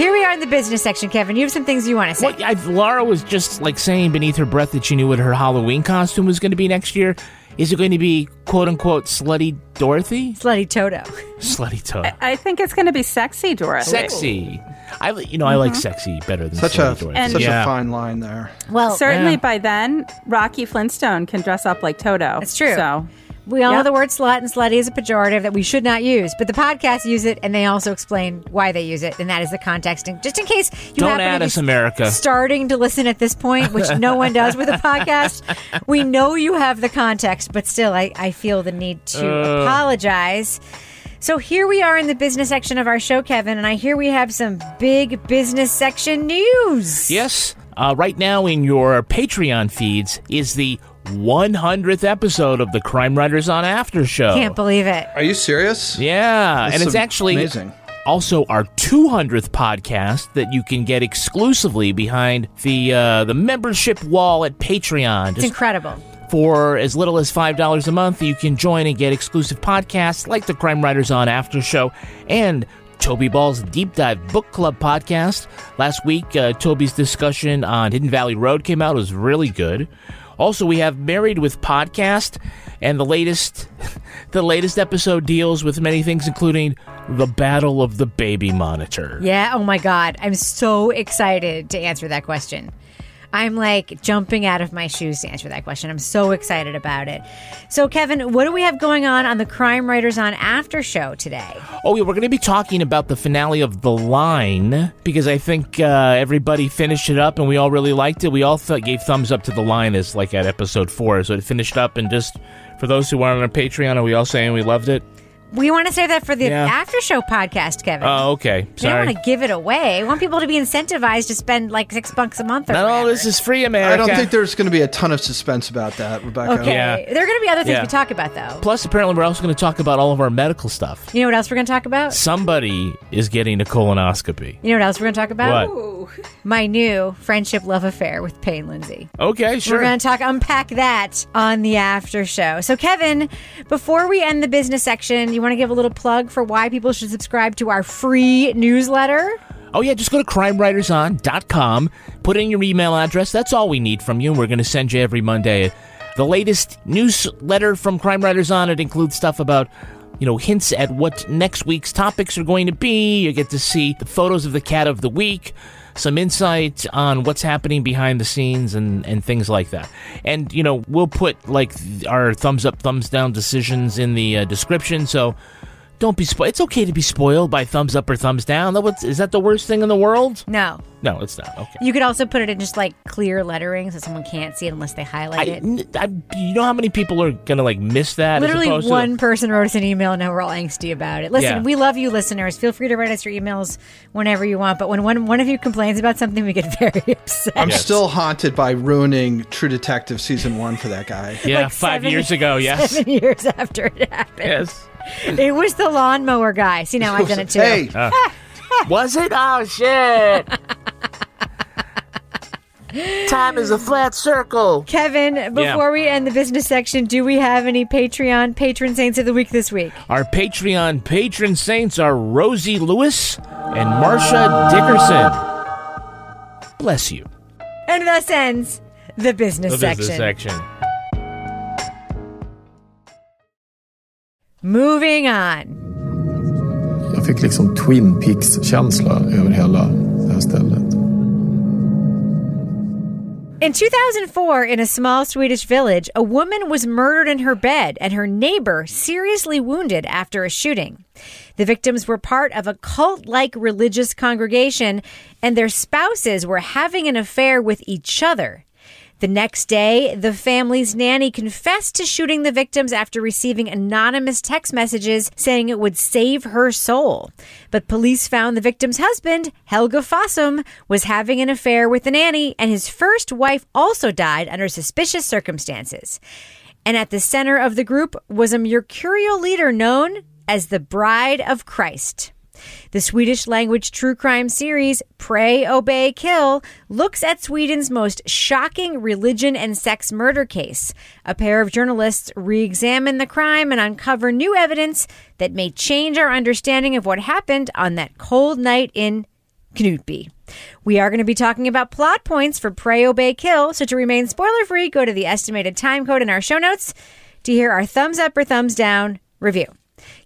Here we are in the business section, Kevin. You have some things you want to say. Well, I, Laura was just like saying beneath her breath that she knew what her Halloween costume was going to be next year. Is it going to be quote unquote slutty Dorothy? Slutty Toto. Slutty Toto. I think it's going to be sexy, Dorothy. Sexy. I you know I like mm-hmm. sexy better than Such slutty a Dorothy. such Yeah. a fine line there. Well, Certainly yeah. by then, Rocky Flintstone can dress up like Toto. It's true. So We all know the word slut and slutty is a pejorative that we should not use, but the podcast use it and they also explain why they use it, and that is the context. And just in case you Don't happen to be us, America. starting to listen at this point, which no one does with a podcast, we know you have the context, but still, I, I feel the need to Uh. apologize. So here we are in the business section of our show, Kevin, and I hear we have some big business section news. Yes. Uh, right now in your Patreon feeds is the 100th episode of the Crime Writers on After Show. Can't believe it. Are you serious? Yeah, That's and it's am- actually amazing. also our 200th podcast that you can get exclusively behind the uh, the membership wall at Patreon. It's Just incredible. for as little as $5 a month, you can join and get exclusive podcasts like the Crime Writers on After Show and Toby Ball's Deep Dive Book Club podcast. Last week, uh, Toby's discussion on Hidden Valley Road came out. It was really good. Also, we have Married with Podcast, and the latest the latest episode deals with many things, including the Battle of the Baby Monitor. Yeah. Oh my God. I'm so excited to answer that question. I'm like jumping out of my shoes to answer that question. I'm so excited about it. So, Kevin, what do we have going on on the Crime Writers on After Show today? Oh, yeah, we're going to be talking about the finale of The Line because I think uh, everybody finished it up and we all really liked it. We all th- gave thumbs up to The Line as like at episode four. So it finished up and just for those who aren't on our Patreon, are we all saying we loved it? We want to save that for the Yeah. after show podcast, Kevin. Oh, okay. we don't Sorry. want to give it away. We want people to be incentivized to spend like six bucks a month or Not all whatever. this is free, America. I don't think there's going to be a ton of suspense about that, Rebecca. Okay. Yeah. There are going to be other things Yeah. we talk about, though. Plus, apparently, we're also going to talk about all of our medical stuff. You know what else we're going to talk about? Somebody is getting a colonoscopy. You know what else we're going to talk about? What? My new friendship love affair with Payne Lindsay. Okay, sure. We're going to talk, unpack that on the after show. So, Kevin, before we end the business section, you want to give a little plug for why people should subscribe to our free newsletter? Oh, yeah, just go to crimewriterson.com, put in your email address. That's all we need from you. And we're going to send you every Monday the latest newsletter from Crime Writers On. It includes stuff about, you know, hints at what next week's topics are going to be. You get to see the photos of the cat of the week, some insight on what's happening behind the scenes and, and things like that. And, you know, we'll put like our thumbs up, thumbs down decisions in the uh, description. So, don't be spoiled. It's okay to be spoiled by thumbs up or thumbs down. That what's- Is that the worst thing in the world? No. No, it's not. Okay. You could also put it in just like clear lettering so someone can't see it unless they highlight I, it. n- I- you know how many people are gonna like miss that? as Literally to- one person wrote us an email and now we're all angsty about it. Listen, Yeah. we love you listeners. Feel free to write us your emails whenever you want. But when one, one of you complains about something, we get very upset. I'm still haunted by ruining True Detective season one for that guy. yeah, like five seven- years ago. Yes. Seven years after it happened. Yes. It was the lawnmower guy. See, now I've done it too. Hey, Uh, was it? Oh shit! Time is a flat circle. Kevin, before we end the business section, do we have any Patreon patron saints of the week this week? Our Patreon patron saints are Rosie Lewis and Marcia Dickerson. Bless you. And thus ends the business The section. business section. Moving on. Jag fick liksom Twin Peaks-känsla över hela det här stället. In 2004, in a small Swedish village, a woman was murdered in her bed and her neighbor seriously wounded after a shooting. The victims were part of a cult like religious congregation, and their spouses were having an affair with each other. The next day, the family's nanny confessed to shooting the victims after receiving anonymous text messages saying it would save her soul. But police found the victim's husband, Helge Fossmo, was having an affair with the nanny, and his first wife also died under suspicious circumstances. And at the center of the group was a mercurial leader known as the Bride of Christ. The Swedish language true crime series Pray, Obey, Kill looks at Sweden's most shocking religion and sex murder case. A pair of journalists re examine the crime and uncover new evidence that may change our understanding of what happened on that cold night in Knutby. We are going to be talking about plot points for Pray, Obey, Kill, so to remain spoiler free, go to the estimated time code in our show notes to hear our thumbs up or thumbs down review.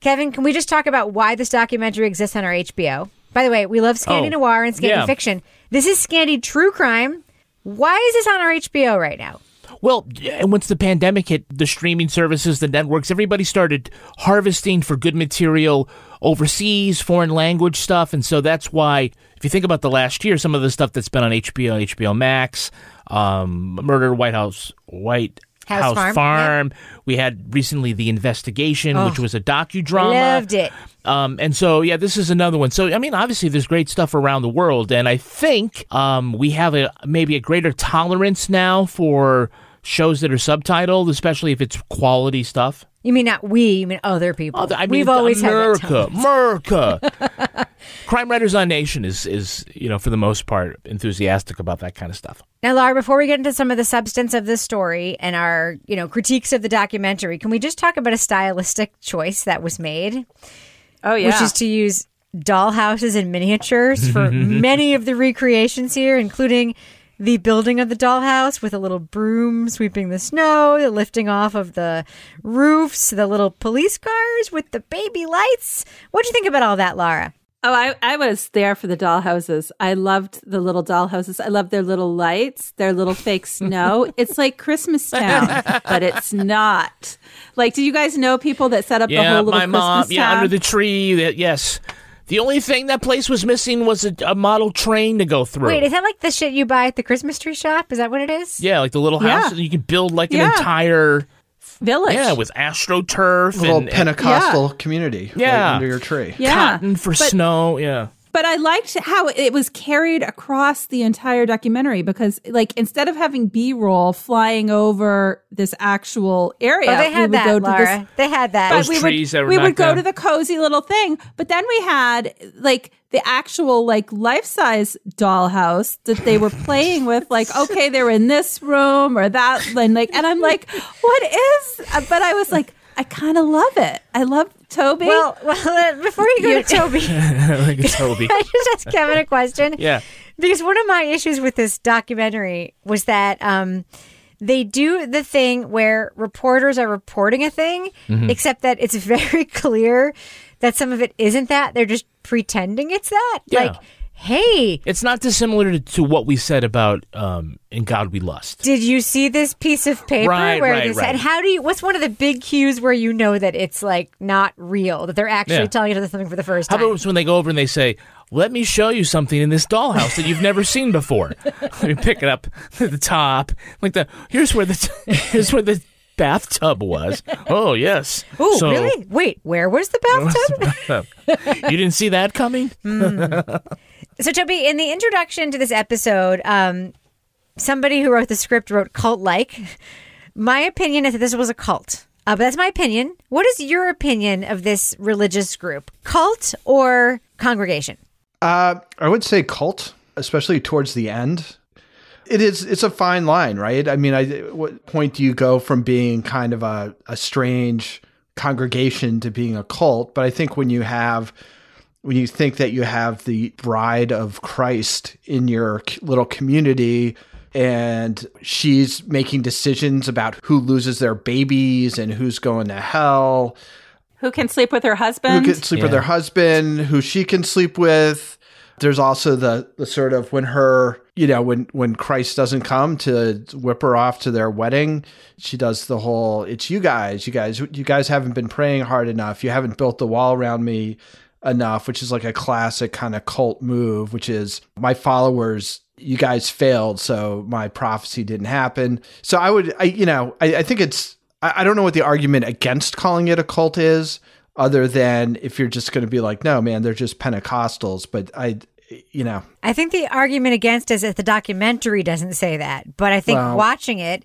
Kevin, can we just talk about why this documentary exists on our HBO? By the way, we love Scandi Oh, Noir and Scandi yeah. Fiction. This is Scandi True Crime. Why is this on our HBO right now? Well, and once the pandemic hit, the streaming services, the networks, everybody started harvesting for good material overseas, foreign language stuff. And so that's why, if you think about the last year, some of the stuff that's been on HBO, HBO Max, um, Murder White House, White House Farm, Farm. We had recently The Investigation, Oh. which was a docudrama. Loved it. Um, and so, yeah, this is another one. So, I mean, obviously, there's great stuff around the world, and I think um, we have a maybe a greater tolerance now for shows that are subtitled, especially if it's quality stuff. You mean not we, you mean other people. Other- I mean, We've always America, had that America. Crime Writers on Nation is is you know for the most part enthusiastic about that kind of stuff. Now, Laura, before we get into some of the substance of this story and our, you know, critiques of the documentary, can we just talk about a stylistic choice that was made? Oh yeah. Which is to use dollhouses and miniatures for many of the recreations here, including the building of the dollhouse with a little broom sweeping the snow, the lifting off of the roofs, the little police cars with the baby lights. What do you think about all that, Laura? Oh, I, I was there for the dollhouses. I loved the little dollhouses. I love their little lights, their little fake snow. it's like Christmas Town, but it's not. Like, do you guys know people that set up the whole little my Christmas mom. town? Yeah, under the tree. That yes. The only thing that place was missing was a, a model train to go through. Wait, is that like the shit you buy at the Christmas tree shop? Is that what it is? yeah, like the little Yeah. house, and you can build like an entire Village. yeah with astroturf a little and, and Pentecostal community right Yeah. under your tree. yeah. cotton for But- snow. Yeah. But I liked how it was carried across the entire documentary because, like, instead of having B roll flying over this actual area, Oh, they we had would that, go to Laura. this. They had that. Those we trees would we would go down. to the cozy little thing, but then we had like the actual like life size dollhouse that they were playing with. Like, okay, they're in this room or that, and like, and I'm like, what is? But I was like, I kind of love it. I love Toby. Well, well, uh, before you go to Toby, a Toby. I just ask Kevin a question. Yeah. Because one of my issues with this documentary was that um, they do the thing where reporters are reporting a thing, Mm-hmm. except that it's very clear that some of it isn't that. They're just pretending it's that. Yeah. Like, hey, It's not dissimilar to, to what we said about um, "In God We Lust." did you see this piece of paper Right, where right, this right. and how do you what's one of the big cues where you know that it's like not real that they're actually Yeah. telling you something for the first How time about when they go over and they say, "Let me show you something in this dollhouse that you've never seen before." Let me pick it up at the top, like the here's where the here's where the bathtub was. Oh yes. Oh, So- really? Wait, where was the bathtub? you didn't see that coming? So, Toby, in the introduction to this episode, um, somebody who wrote the script wrote cult like. My opinion is that this was a cult. Uh, but that's my opinion. What is your opinion of this religious group? Cult or congregation? Uh, I would say cult, especially towards the end. It is. It's a fine line, right? I mean, I, what point do you go from being kind of a, a strange congregation to being a cult? But I think when you have, when you think that you have the bride of Christ in your little community, and she's making decisions about who loses their babies and who's going to hell, who can sleep with her husband? who can sleep with her husband, who she can sleep with. There's also the the sort of when her, you know, when when Christ doesn't come to whip her off to their wedding, she does the whole it's you guys, you guys you guys haven't been praying hard enough. You haven't built the wall around me enough, which is like a classic kind of cult move, which is my followers you guys failed, so my prophecy didn't happen. So I would, I, you know, I, I think it's, I, I don't know what the argument against calling it a cult is, other than if you're just going to be like, no, man, they're just Pentecostals. But I, you know, I think the argument against is that the documentary doesn't say that, but I think Well- watching it,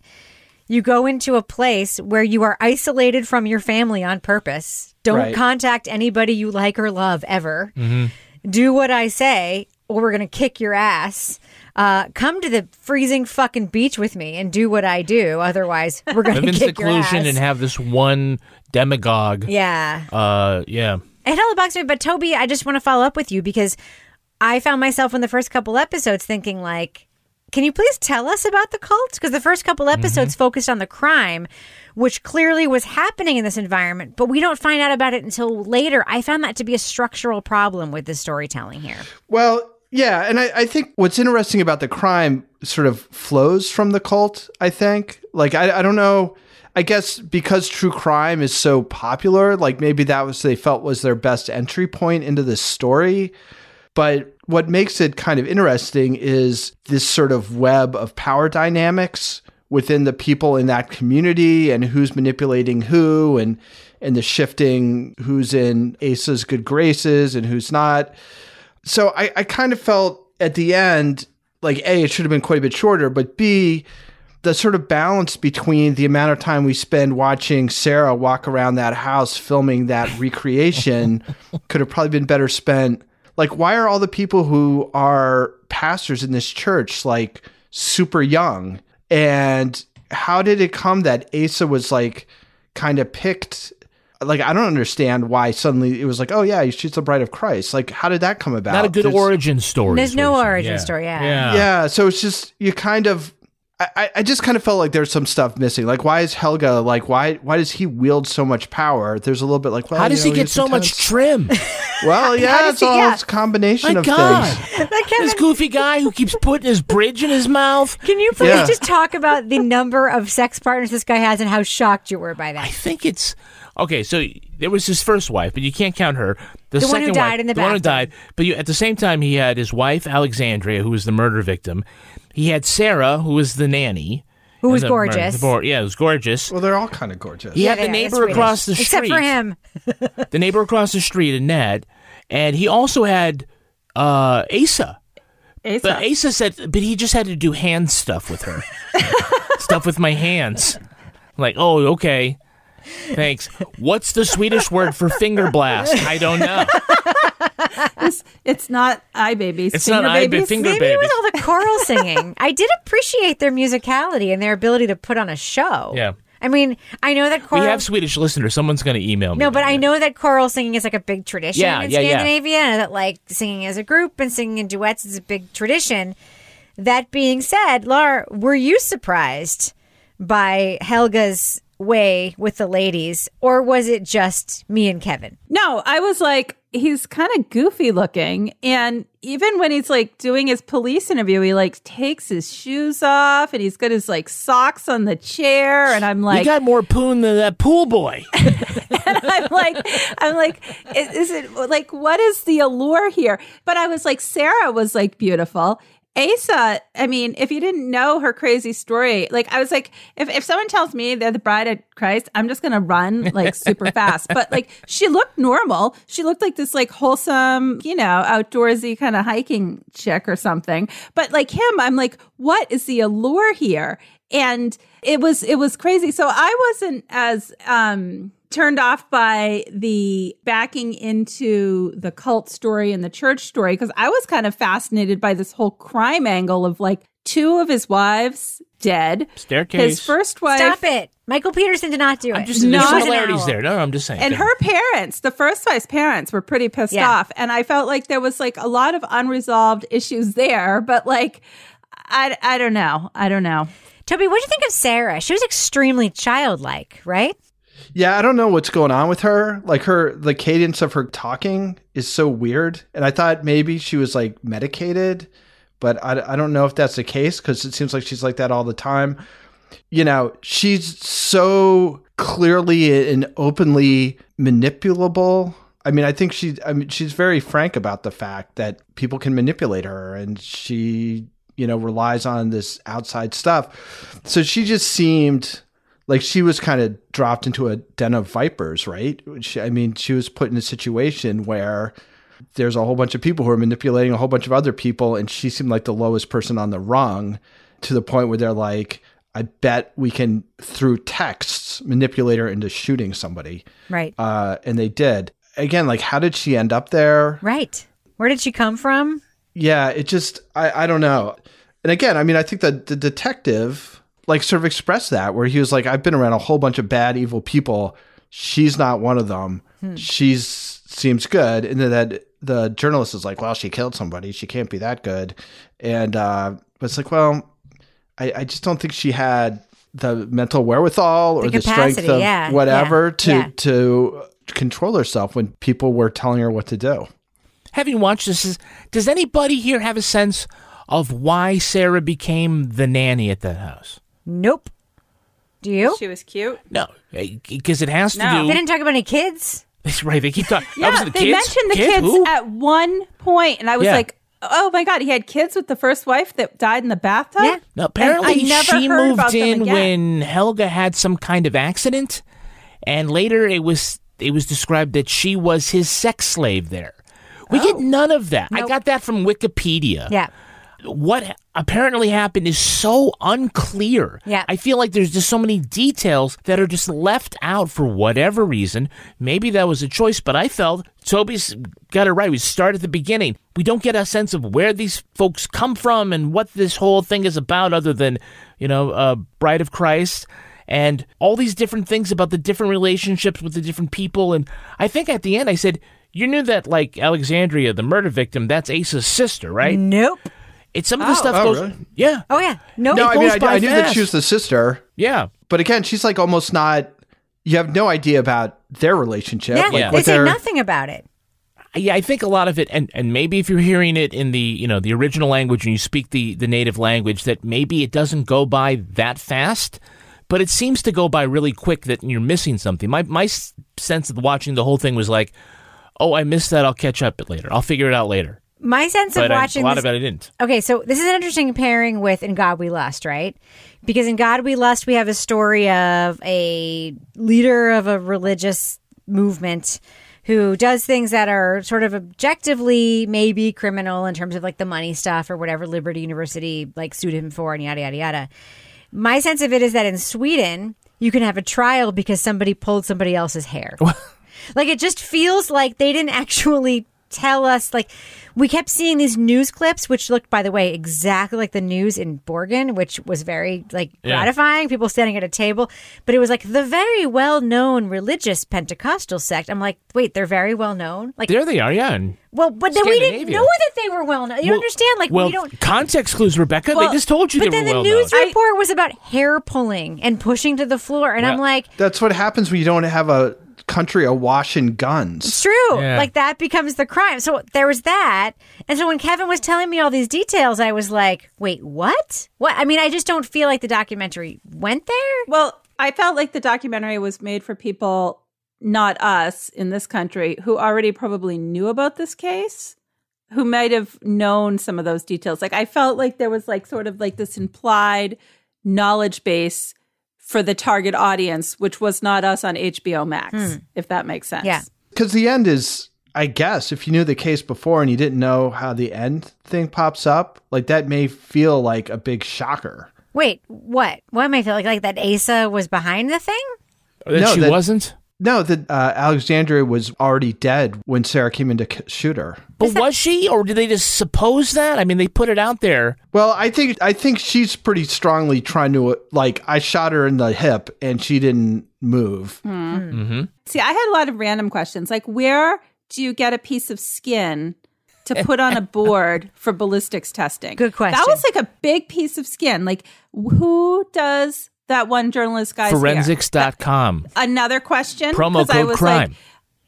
you go into a place where you are isolated from your family on purpose. Don't Right. contact anybody you like or love ever. Mm-hmm. Do what I say, or we're going to kick your ass. Uh, come to the freezing fucking beach with me and do what I do. Otherwise, we're going Live to in your ass. seclusion and have this one demagogue. yeah. Uh, yeah. It hella bugs me, but Toby, I just want to follow up with you because I found myself in the first couple episodes thinking like, can you please tell us about the cult? Because the first couple episodes mm-hmm. focused on the crime, which clearly was happening in this environment, but we don't find out about it until later. I found that to be a structural problem with the storytelling here. Well, yeah, and I, I think what's interesting about the crime sort of flows from the cult. I think, like, I, I don't know. I guess because true crime is so popular, like maybe that was they felt was their best entry point into this story. But what makes it kind of interesting is this sort of web of power dynamics within the people in that community and who's manipulating who and and the shifting who's in Asa's good graces and who's not. So I, I kind of felt at the end like A, it should have been quite a bit shorter, but B, the sort of balance between the amount of time we spend watching Sarah walk around that house filming that recreation could have probably been better spent. Like, why are all the people who are pastors in this church like super young? And how did it come that Asa was like kind of picked? Like, I don't understand why suddenly it was like, oh, yeah, she's the bride of Christ. Like, how did that come about? Not a good There's- origin story. There's no what origin Yeah. story, yeah. Yeah. Yeah. So it's just you kind of I- I, I just kind of felt like there's some stuff missing. Like why is Helga like why why does he wield so much power? There's a little bit like well, How does you he get he's so much trim? Well, yeah, does it's he- all yeah. it's combination My of God. things. this goofy guy who keeps putting his bridge in his mouth. Can you please Yeah. just talk about the number of sex partners this guy has and how shocked you were by that? I think it's okay. So there was his first wife, but you can't count her. The one who died wife, in the the one who died. But you, at the same time, he had his wife Alexandria, who was the murder victim. He had Sarah, who was the nanny, Who was the- gorgeous. the boy- yeah, it was gorgeous. Well, they're all kind of gorgeous. He Yeah, had the neighbor across the Except street. Except for him. the neighbor across the street, Annette, and he also had uh, Asa. Asa. But Asa said, but he just had to do hand stuff with her, stuff with my hands. Like, oh, okay, thanks. What's the Swedish word for finger blast? I don't know. It's, it's not eye babies. It's finger not eye ba- babies. finger Maybe it was babies. all the choral singing. I did appreciate their musicality and their ability to put on a show. Yeah. I mean, I know that We have Swedish listeners. Someone's going to email me. no, but I it. know that choral singing is like a big tradition Yeah, in yeah, yeah. Scandinavia, and that like singing as a group and singing in duets is a big tradition. That being said, Laura, were you surprised by Helga's way with the ladies, or was it just me and Kevin? No, I was like, he's kind of goofy looking. And even when he's like doing his police interview, he like takes his shoes off and he's got his like socks on the chair. And I'm like you got more poon than that pool boy. and I'm like, I'm like, is, is it like, what is the allure here? But I was like, Sarah was like beautiful. Asa, I mean, if you didn't know her crazy story, like I was like, if, if someone tells me they're the bride of Christ, I'm just gonna run like super fast. But like she looked normal. She looked like this like wholesome, you know, outdoorsy kind of hiking chick or something. But like him, I'm like, what is the allure here? And it was it was crazy. So I wasn't as um turned off by the backing into the cult story and the church story because I was kind of fascinated by this whole crime angle of like two of his wives dead. Staircase. His first wife. Stop it! Michael Peterson did not do it. I'm it. just there's Not an similarities there. No, no, I'm just saying. And her parents, the first wife's parents, were pretty pissed Yeah. off. And I felt like there was like a lot of unresolved issues there. But like, I, I don't know. I don't know. Toby, what do you think of Sarah? She was extremely childlike, right? Yeah, I don't know what's going on with her. Like her, the cadence of her talking is so weird. And I thought maybe she was like medicated, but I, I don't know if that's the case because it seems like she's like that all the time. You know, she's so clearly and openly manipulable. I mean, I think she, I mean, she's very frank about the fact that people can manipulate her, and she, you know, relies on this outside stuff. So she just seemed like she was kind of dropped into a den of vipers, right? She, I mean, she was put in a situation where there's a whole bunch of people who are manipulating a whole bunch of other people, and she seemed like the lowest person on the rung to the point where they're like, I bet we can, through texts, manipulate her into shooting somebody. Right. Uh, and they did. Again, like, how did she end up there? Right. Where did she come from? Yeah, it just, I, I don't know. And again, I mean, I think that the detective, like, sort of expressed that where he was like, I've been around a whole bunch of bad, evil people. She's not one of them. Hmm. She's seems good. And then that the journalist is like, well, she killed somebody. She can't be that good. And uh, but it's like, well, I, I just don't think she had the mental wherewithal or The the, strength of yeah, whatever yeah, to yeah. to control herself when people were telling her what to do. Having watched this, is- does anybody here have a sense of why Sarah became the nanny at that house? Nope. Do you? She was cute. No, eh, because it has to No. do. They didn't talk about any kids. That's right. They keep talking. Yeah, that was the they kids? mentioned the Kid? kids Who? at one point, and I was Yeah. like, "Oh my god, he had kids with the first wife that died in the bathtub." Yeah, No, apparently I never she heard moved about them in again. when Helga had some kind of accident, and later it was it was described that she was his sex slave there. We get oh. none of that. I got that from Wikipedia. Yeah. What apparently happened is so unclear. Yeah. I feel like there's just so many details that are just left out for whatever reason. Maybe that was a choice, but I felt Toby's got it right. We start at the beginning. We don't get a sense of where these folks come from and what this whole thing is about, other than, you know, uh, Bride of Christ and all these different things about the different relationships with the different people. And I think at the end I said, You knew that, like, Alexandria, the murder victim, that's Asa's sister, right? Nope. It's some of the Oh. stuff Oh, goes. really? Yeah. Oh yeah. No. no, it I mean, goes I, by I knew that she was the sister. Yeah. But again, she's like almost not. You have no idea about their relationship. yeah. like Yeah. They what say their- nothing about it. Yeah, I think a lot of it, and, and maybe if you're hearing it in the you know the original language and you speak the, the native language, that maybe it doesn't go by that fast, but it seems to go by really quick that you're missing something. My my s- sense of watching the whole thing was like, oh, I missed that. I'll catch up later. I'll figure it out later. My sense of But I, watching a lot this, of it I didn't. Okay, so this is an interesting pairing with In God We Lust, right? Because in God We Lust, we have a story of a leader of a religious movement who does things that are sort of objectively maybe criminal in terms of like the money stuff or whatever Liberty University like sued him for and yada, yada, yada. My sense of it is that in Sweden, you can have a trial because somebody pulled somebody else's hair. Like it just feels like they didn't actually tell us like we kept seeing these news clips which looked by the way exactly like the news in Borgen which was very like Yeah. gratifying people standing at a table but it was like the very well known religious Pentecostal sect I'm like wait they're very well known like There they are. Yeah. And, well but then we didn't know that they were well known you Well- understand like well, we don't context clues, Rebecca. Well, they just told you but they then were well the news known. report was about hair pulling and pushing to the floor and I'm like That's what happens when you don't have a country awash in guns. It's true. Yeah. Like that becomes the crime. So there was that. And so when Kevin was telling me all these details, I was like, wait, what? What? I mean, I just don't feel like the documentary went there. Well, I felt like the documentary was made for people, not us in this country, who already probably knew about this case, who might have known some of those details. Like I felt like there was like sort of like this implied knowledge base for the target audience, which was not us on HBO Max, Hmm. if that makes sense. Yeah. Because the end is, I guess, if you knew the case before and you didn't know how the end thing pops up, like that may feel like a big shocker. Wait, what? What am I feeling like? Like that Asa was behind the thing? That No, she that- wasn't. No, that uh, Alexandria was already dead when Sarah came in to shoot her. But was she, or did they just suppose that? I mean, they put it out there. Well, I think I think she's pretty strongly trying to like I shot her in the hip and she didn't move. Mm-hmm. See, I had a lot of random questions. Like, where do you get a piece of skin to put on a board for ballistics testing? Good question. That was like a big piece of skin. Like, who does that one journalist guy's hair? Forensics.com. Another question. Promo 'cause I code was crime. Like,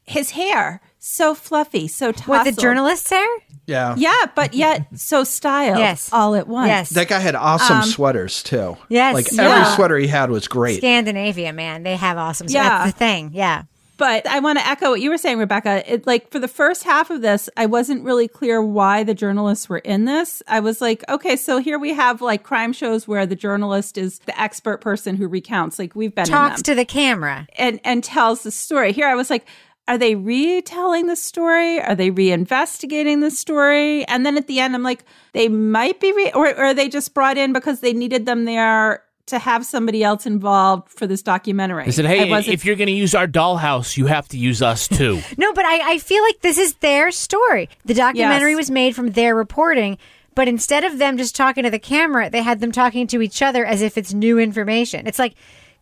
his hair so fluffy, so tousled. What, the journalist's hair? Yeah. Yeah, but yet so styled. Yes. all at once. Yes. That guy had awesome Um, sweaters too. Yes, Like yeah. every sweater he had was great. Scandinavia, man. They have awesome Yeah. That's the thing. Yeah. But I want to echo what you were saying, Rebecca. It, like for the first half of this, I wasn't really clear why the journalists were in this. I was like, okay, so here we have like crime shows where the journalist is the expert person who recounts. Like we've been talks to the camera and and tells the story. Here, I was like, are they retelling the story? Are they reinvestigating the story? And then at the end, I'm like, they might be, re- or, or are they just brought in because they needed them there to have somebody else involved for this documentary. They said, "Hey, if you're going to use our dollhouse, you have to use us too." no, but I, I feel like this is their story. The documentary yes. was made from their reporting, but instead of them just talking to the camera, they had them talking to each other as if it's new information. It's like,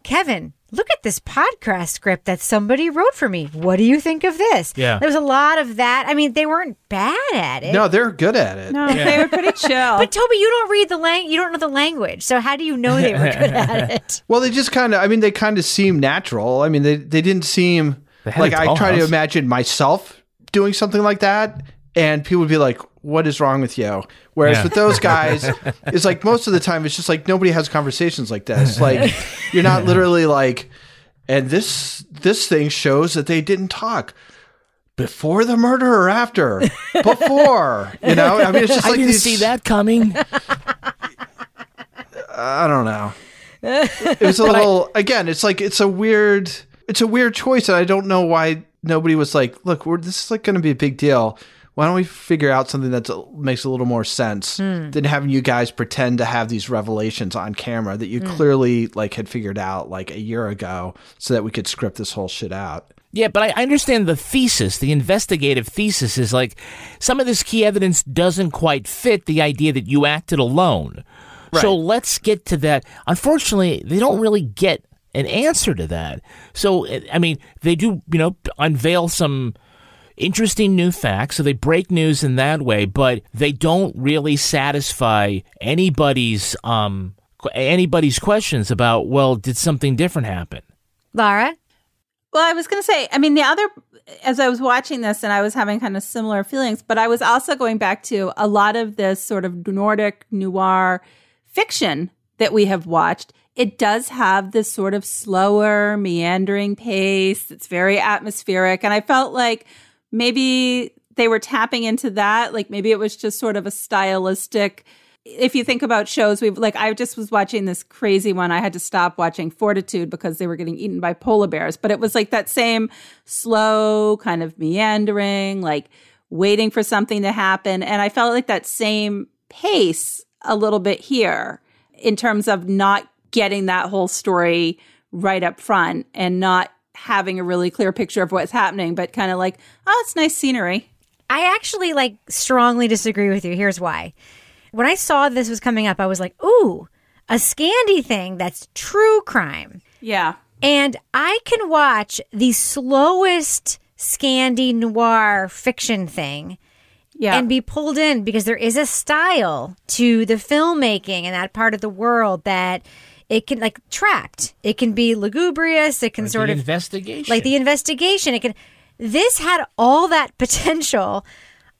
Kevin, look at this podcast script that somebody wrote for me. What do you think of this? Yeah. There was a lot of that. I mean, they weren't bad at it. No, they're good at it. No, yeah. they were pretty chill. but Toby, you don't read the lang you don't know the language. So how do you know they were good at it? Well, they just kind of I mean, they kind of seem natural. I mean, they they didn't seem like I try to imagine myself doing something like that and people would be like, "What is wrong with you?" Whereas yeah. with those guys, it's like most of the time it's just like nobody has conversations like this. Like you're not literally like, and this this thing shows that they didn't talk before the murder or after. Before, you know, I mean, it's just like I didn't these, see that coming. I don't know. It was a little. I, again, it's like it's a weird. It's a weird choice, and I don't know why nobody was like, "Look, we're this is like going to be a big deal." Why don't we figure out something that makes a little more sense mm. than having you guys pretend to have these revelations on camera that you mm. clearly like had figured out like a year ago so that we could script this whole shit out yeah, but I understand the thesis, the investigative thesis is like some of this key evidence doesn't quite fit the idea that you acted alone. Right. So let's get to that. Unfortunately, they don't really get an answer to that. So, I mean, they do, you know, unveil some interesting new facts. So they break news in that way, but they don't really satisfy anybody's um anybody's questions about well, did something different happen? Lara. Well, I was going to say, I mean, the other, as I was watching this and I was having kind of similar feelings, but I was also going back to a lot of this sort of Nordic noir fiction that we have watched. It does have this sort of slower, meandering pace. It's very atmospheric. And I felt like maybe they were tapping into that. Like maybe it was just sort of a stylistic. If you think about shows, we've like, I just was watching this crazy one. I had to stop watching Fortitude because they were getting eaten by polar bears. But it was like that same slow, kind of meandering, like waiting for something to happen. And I felt like that same pace a little bit here in terms of not getting that whole story right up front and not having a really clear picture of what's happening, but kind of like, oh, it's nice scenery. I actually like strongly disagree with you. Here's why. When I saw this was coming up, I was like, ooh, a Scandi thing that's true crime. Yeah. And I can watch the slowest Scandi noir fiction thing yeah. and be pulled in because there is a style to the filmmaking in that part of the world that it can like tracked. It can be lugubrious. It can like sort of investigation, like the investigation. It can. This had all that potential.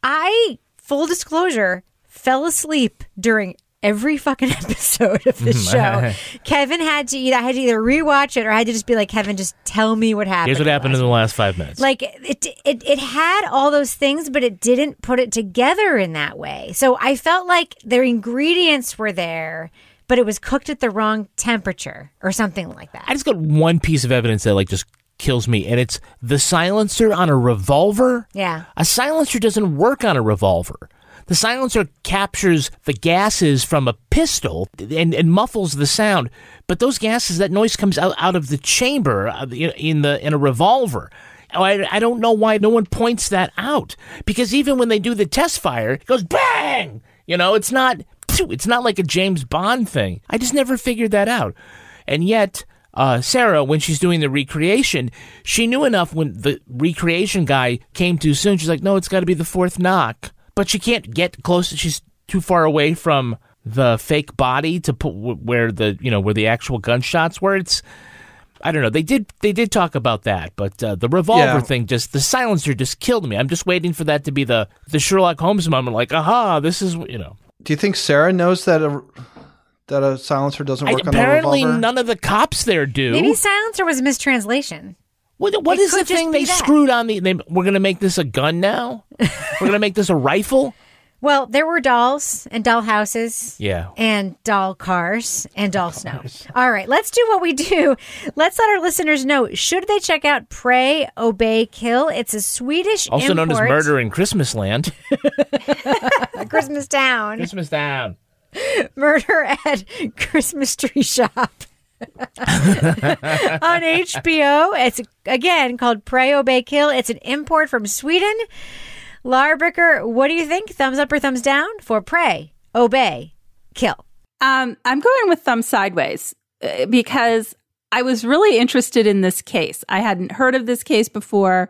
I full disclosure fell asleep during every fucking episode of the show. Kevin had to either I had to either rewatch it or I had to just be like, Kevin, just tell me what happened. Here's what happened in the last five minutes. Like it, it, it had all those things, but it didn't put it together in that way. So I felt like their ingredients were there but it was cooked at the wrong temperature or something like that. I just got one piece of evidence that like just kills me, and it's the silencer on a revolver. Yeah. A silencer doesn't work on a revolver. The silencer captures the gases from a pistol and, and muffles the sound, but those gases, that noise comes out, out of the chamber uh, in the in a revolver. Oh, I, I don't know why no one points that out because even when they do the test fire, it goes bang. You know, it's not it's not like a James Bond thing. I just never figured that out. And yet, uh, Sarah, when she's doing the recreation, she knew enough when the recreation guy came too soon. She's like, no, it's got to be the fourth knock. But she can't get close. She's too far away from the fake body to put where the you know where the actual gunshots were. It's I don't know. They did they did talk about that, but uh, the revolver yeah. thing just the silencer just killed me. I'm just waiting for that to be the the Sherlock Holmes moment. Like, aha, this is you know. Do you think Sarah knows that a that a silencer doesn't work I, on apparently a revolver? none of the cops there do. Maybe silencer was a mistranslation. What, what It is the thing they that. screwed on the? They, we're going to make this a gun now. we're going to make this a rifle. Well, there were dolls and doll houses. Yeah. And doll cars and doll snow. All right, let's do what we do. Let's let our listeners know should they check out Pray, Obey, Kill? It's a Swedish Also known as. Murder in Christmas Land. Christmas Town. Christmas Town. Murder at Christmas Tree Shop. on HBO. It's again called Pray, Obey, Kill. It's an import from Sweden. Lara Bricker, what do you think? Thumbs up or thumbs down for Pray, Obey, Kill? Um, I'm going with thumb sideways uh, because I was really interested in this case. I hadn't heard of this case before.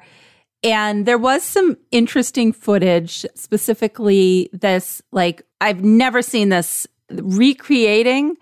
And there was some interesting footage, specifically this, like, I've never seen this recreating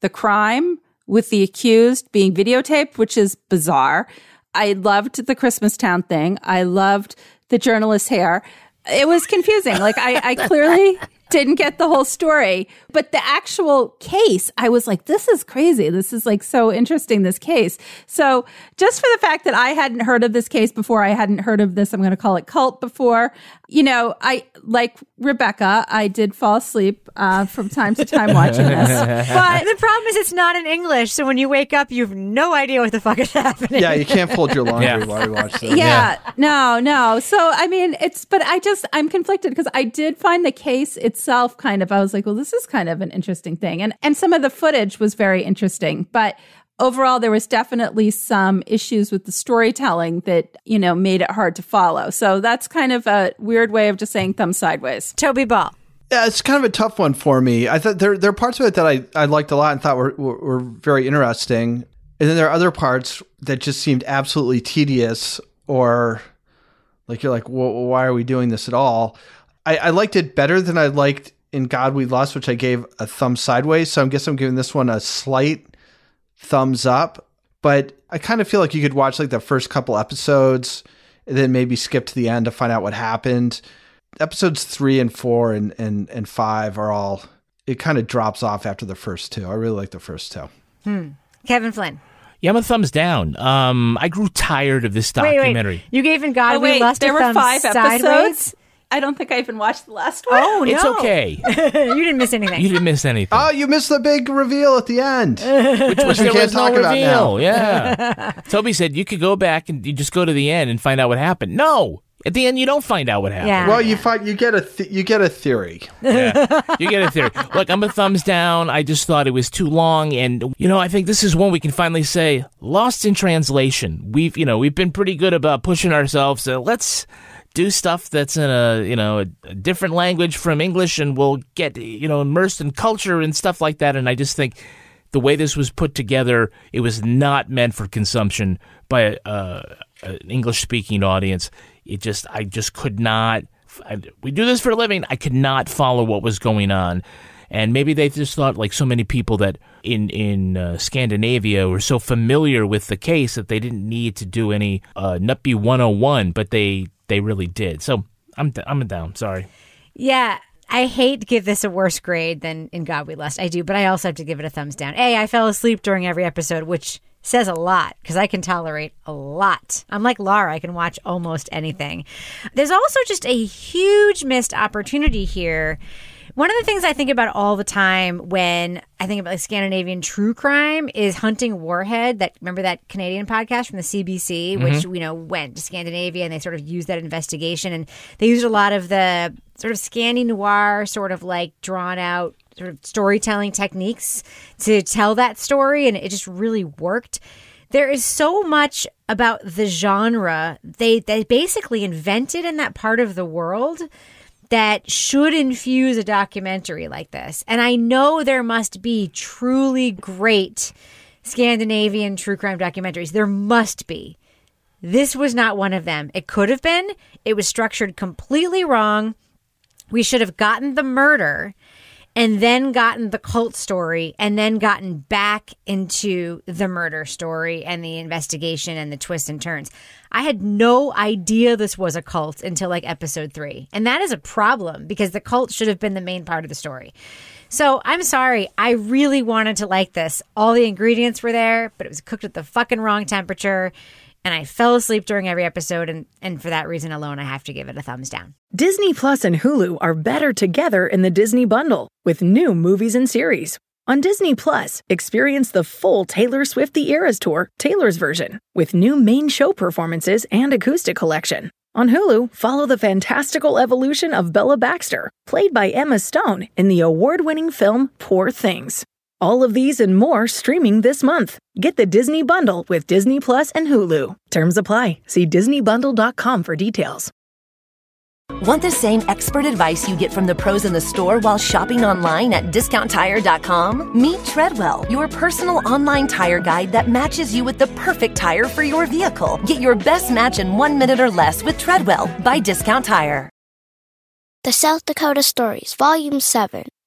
the crime with the accused being videotaped, which is bizarre. I loved the Christmas Town thing. I loved the journalist's hair. It was confusing. Like, I, I clearly didn't get the whole story. But the actual case, I was like, this is crazy. This is like so interesting, this case. So just for the fact that I hadn't heard of this case before, I hadn't heard of this, I'm going to call it cult before. You know, I, like Rebecca, I did fall asleep uh, from time to time watching this. But the problem is, it's not in English. So when you wake up, you have no idea what the fuck is happening. Yeah, you can't fold your laundry Yeah. while you watch this. yeah, no, no. So I mean, it's but I just I'm conflicted because I did find the case itself kind of. I was like, well, this is kind of an interesting thing, and and some of the footage was very interesting, but. Overall, there was definitely some issues with the storytelling that, you know, made it hard to follow. So that's kind of a weird way of just saying thumb sideways. Toby Ball. Yeah, it's kind of a tough one for me. I thought there there are parts of it that I, I liked a lot and thought were, were were very interesting, and then there are other parts that just seemed absolutely tedious or like you're like, well, why are we doing this at all? I, I liked it better than I liked in God We Lust, which I gave a thumb sideways. So I guess I'm giving this one a slight thumbs up. But I kind of feel like you could watch like the first couple episodes and then maybe skip to the end to find out what happened. Episodes three and four and, and, and five are all, it kind of drops off after the first two. I really like the first two. Hmm. Kevin Flynn. Yeah, I'm a thumbs down. Um, I grew tired of this documentary. wait. You gave in God Oh, We wait, Lust a there were thumbs five sideways? episodes? I don't think I even watched the last one. Oh, no. It's okay. you didn't miss anything. You didn't miss anything. Oh, you missed the big reveal at the end. Which was we there can't was talk no about now. reveal. Yeah. Toby said you could go back and you just go to the end and find out what happened. No, at the end you don't find out what happened. Yeah. Well, you find you get a th- you get a theory. Yeah. You get a theory. Look, I'm a thumbs down. I just thought it was too long, and you know, I think this is one we can finally say lost in translation. We've, you know, we've been pretty good about pushing ourselves. So let's do stuff that's in a, you know, a, a different language from English, and we'll get, you know, immersed in culture and stuff like that. And I just think the way this was put together, it was not meant for consumption by uh, an English-speaking audience. It just, I just could not. I, we do this for a living. I could not follow what was going on, and maybe they just thought, like so many people that in in uh, Scandinavia were so familiar with the case that they didn't need to do any uh, Knutby 101, but they they really did. So I'm I'm down. Sorry. Yeah. I hate to give this a worse grade than in God We Lust. I do, but I also have to give it a thumbs down. A, I fell asleep during every episode, which says a lot because I can tolerate a lot. I'm like Lara, I can watch almost anything. There's also just a huge missed opportunity here. One of the things I think about all the time when I think about like Scandinavian true crime is Hunting Warhead. That remember that Canadian podcast from the CBC, which Mhm. you know went to Scandinavia and they sort of used that investigation and they used a lot of the sort of Scandi noir, sort of like drawn out sort of storytelling techniques to tell that story, and it just really worked. There is so much about the genre they they basically invented in that part of the world that should infuse a documentary like this. And I know there must be truly great Scandinavian true crime documentaries. There must be. This was not one of them. It could have been. It was structured completely wrong. We should have gotten the murder and then gotten the cult story and then gotten back into the murder story and the investigation and the twists and turns. I had no idea this was a cult until like episode three. And that is a problem because the cult should have been the main part of the story. So I'm sorry. I really wanted to like this. All the ingredients were there, but it was cooked at the fucking wrong temperature. And I fell asleep during every episode, and, and for that reason alone, I have to give it a thumbs down. Disney Plus and Hulu are better together in the Disney bundle with new movies and series. On Disney Plus, experience the full Taylor Swift The Eras Tour, Taylor's version, with new main show performances and acoustic collection. On Hulu, follow the fantastical evolution of Bella Baxter, played by Emma Stone in the award winning film Poor Things. All of these and more streaming this month. Get the Disney Bundle with Disney Plus and Hulu. Terms apply. See DisneyBundle.com for details. Want the same expert advice you get from the pros in the store while shopping online at discounttire.com? Meet Treadwell, your personal online tire guide that matches you with the perfect tire for your vehicle. Get your best match in one minute or less with Treadwell by Discount Tire. The South Dakota Stories, Volume 7.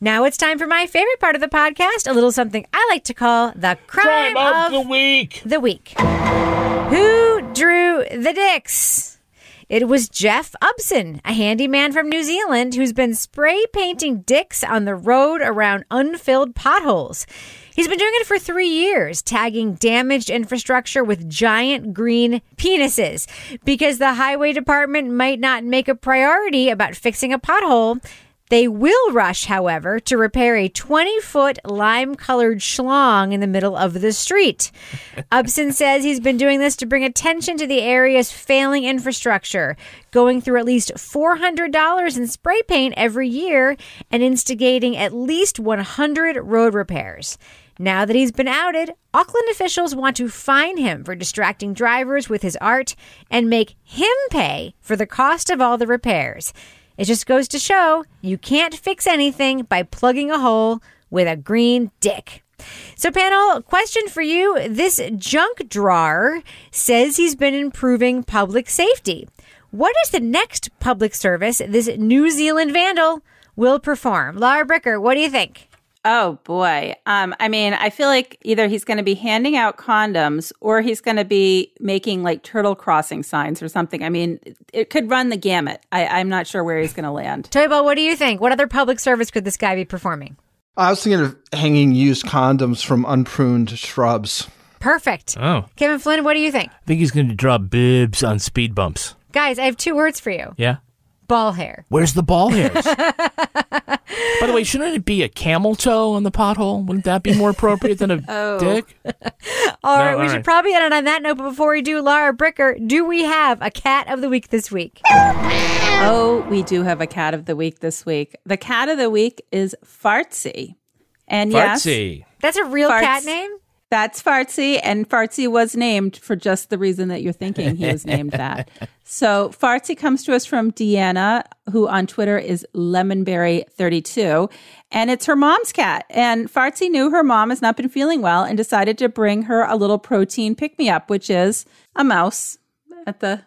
Now it's time for my favorite part of the podcast, a little something I like to call the crime, Crime of the week. The week. Who drew the dicks? It was Jeff Upson, a handyman from New Zealand who's been spray painting dicks on the road around unfilled potholes. He's been doing it for three years, tagging damaged infrastructure with giant green penises because the highway department might not make a priority about fixing a pothole. They will rush, however, to repair a 20 foot lime colored schlong in the middle of the street. Upson says he's been doing this to bring attention to the area's failing infrastructure, going through at least $400 in spray paint every year and instigating at least 100 road repairs. Now that he's been outed, Auckland officials want to fine him for distracting drivers with his art and make him pay for the cost of all the repairs. It just goes to show you can't fix anything by plugging a hole with a green dick. So, panel, question for you. This junk drawer says he's been improving public safety. What is the next public service this New Zealand vandal will perform? Lara Bricker, what do you think? Oh boy. Um, I mean, I feel like either he's going to be handing out condoms or he's going to be making like turtle crossing signs or something. I mean, it could run the gamut. I, I'm not sure where he's going to land. Toy what do you think? What other public service could this guy be performing? I was thinking of hanging used condoms from unpruned shrubs. Perfect. Oh. Kevin Flynn, what do you think? I think he's going to drop bibs on speed bumps. Guys, I have two words for you Yeah? Ball hair. Where's the ball hairs? By the way, shouldn't it be a camel toe on the pothole? Wouldn't that be more appropriate than a Oh. dick? All No, right, we all should probably end it on that note. But before we do, Lara Bricker, do we have a cat of the week this week? Oh, we do have a cat of the week this week. The cat of the week is Fartsy. And yes, That's a real Farts- cat name? That's Fartsy, and Fartsy was named for just the reason that you're thinking he was named that. So Fartsy comes to us from Deanna, who on Twitter is Lemonberry32, and it's her mom's cat. And Fartsy knew her mom has not been feeling well and decided to bring her a little protein pick me up, which is a mouse at the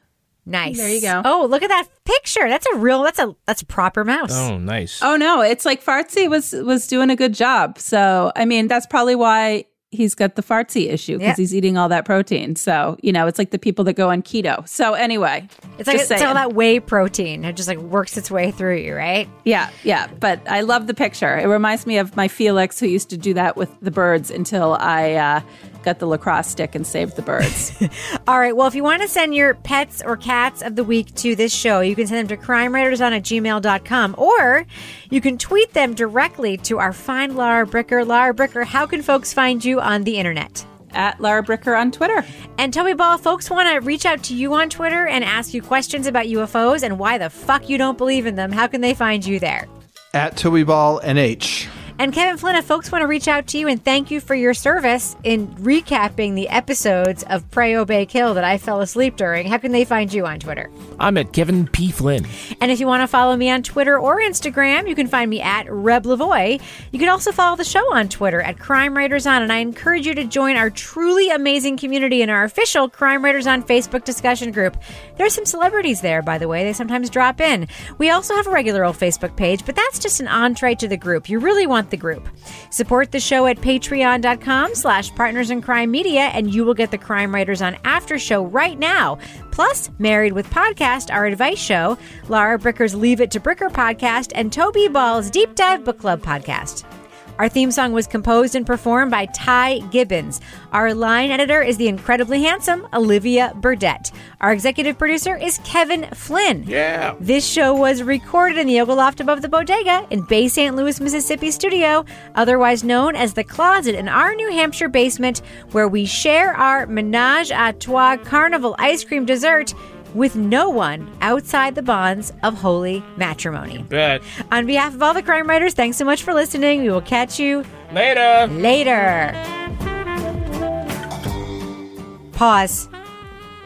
Nice. There you go. Oh, look at that picture. That's a real. That's a that's a proper mouse. Oh, nice. Oh no, it's like Fartsy was was doing a good job. So I mean, that's probably why he's got the fartsy issue because Yeah. he's eating all that protein. So you know, it's like the people that go on keto. So anyway, It's like it's all that whey protein. It just like works its way through you, right? Yeah, yeah. But I love the picture. It reminds me of my Felix who used to do that with the birds until I uh, got the lacrosse stick and saved the birds. All right. Well, if you want to send your pets or cats of the week to this show, you can send them to crimewriterson at gmail.com or you can tweet them directly to our fine Lara Bricker. Lara Bricker, how can folks find you on the internet? At Lara Bricker on Twitter. And Toby Ball, folks want to reach out to you on Twitter and ask you questions about UFOs and why the fuck you don't believe in them. How can they find you there? At Toby Ball NH. And Kevin Flynn, if folks want to reach out to you and thank you for your service in recapping the episodes of Pray Obey Kill that I fell asleep during, how can they find you on Twitter? I'm at Kevin P. Flynn. And if you want to follow me on Twitter or Instagram, you can find me at Reb Lavoie. You can also follow the show on Twitter at Crime Writers On, and I encourage you to join our truly amazing community in our official Crime Writers On Facebook discussion group. There's some celebrities there, by the way. They sometimes drop in. We also have a regular old Facebook page, but that's just an entree to the group. You really want the group. Support the show at patreon.com slash partners in crime media, and you will get the Crime Writers on After Show right now. Plus, Married with Podcast, our advice show, Lara Bricker's Leave It to Bricker podcast, and Toby Ball's Deep Dive Book Club podcast. Our theme song was composed and performed by Ty Gibbons. Our line editor is the incredibly handsome Olivia Burdett. Our executive producer is Kevin Flynn. Yeah. This show was recorded in the Yoga Loft above the Bodega in Bay St. Louis, Mississippi studio, otherwise known as the Closet in our New Hampshire basement, where we share our menage a trois carnival ice cream dessert with no one outside the bonds of holy matrimony. Bet. On behalf of all the crime writers, thanks so much for listening. We will catch you Later. later. Pause.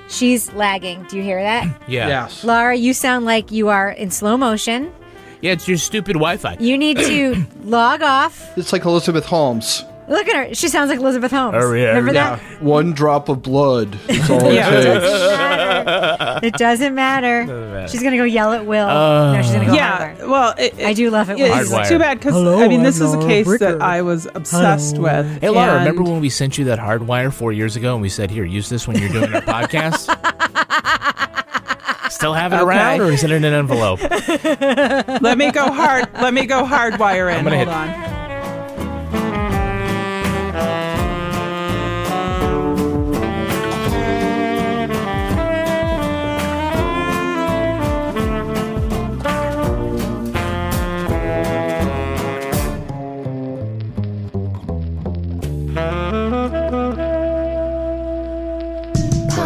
She's lagging. Do you hear that? Yeah. Yes. Lara, you sound like you are in slow motion. Yeah, it's your stupid Wi-Fi. You need to log off. It's like Elizabeth Holmes. Look at her. She sounds like Elizabeth Holmes. Hurry, hurry. Remember Yeah. that? One drop of blood. That's all it Yeah. takes. It doesn't matter. matter. She's gonna go yell at Will. Uh. no, she's gonna go yeah, Heather. well, it, it- I do love it. Yeah, it's she's Hardwired. too bad because I mean, this I'm is a case Bricker. that I was obsessed with. Hey, Lara, and- remember when we sent you that hardwire four years ago and we said, here, use this when you're doing our podcast? Still have it Okay. around or is it in an envelope? Let me go hard. Let me go hardwire in. I'm gonna Hold hit- on.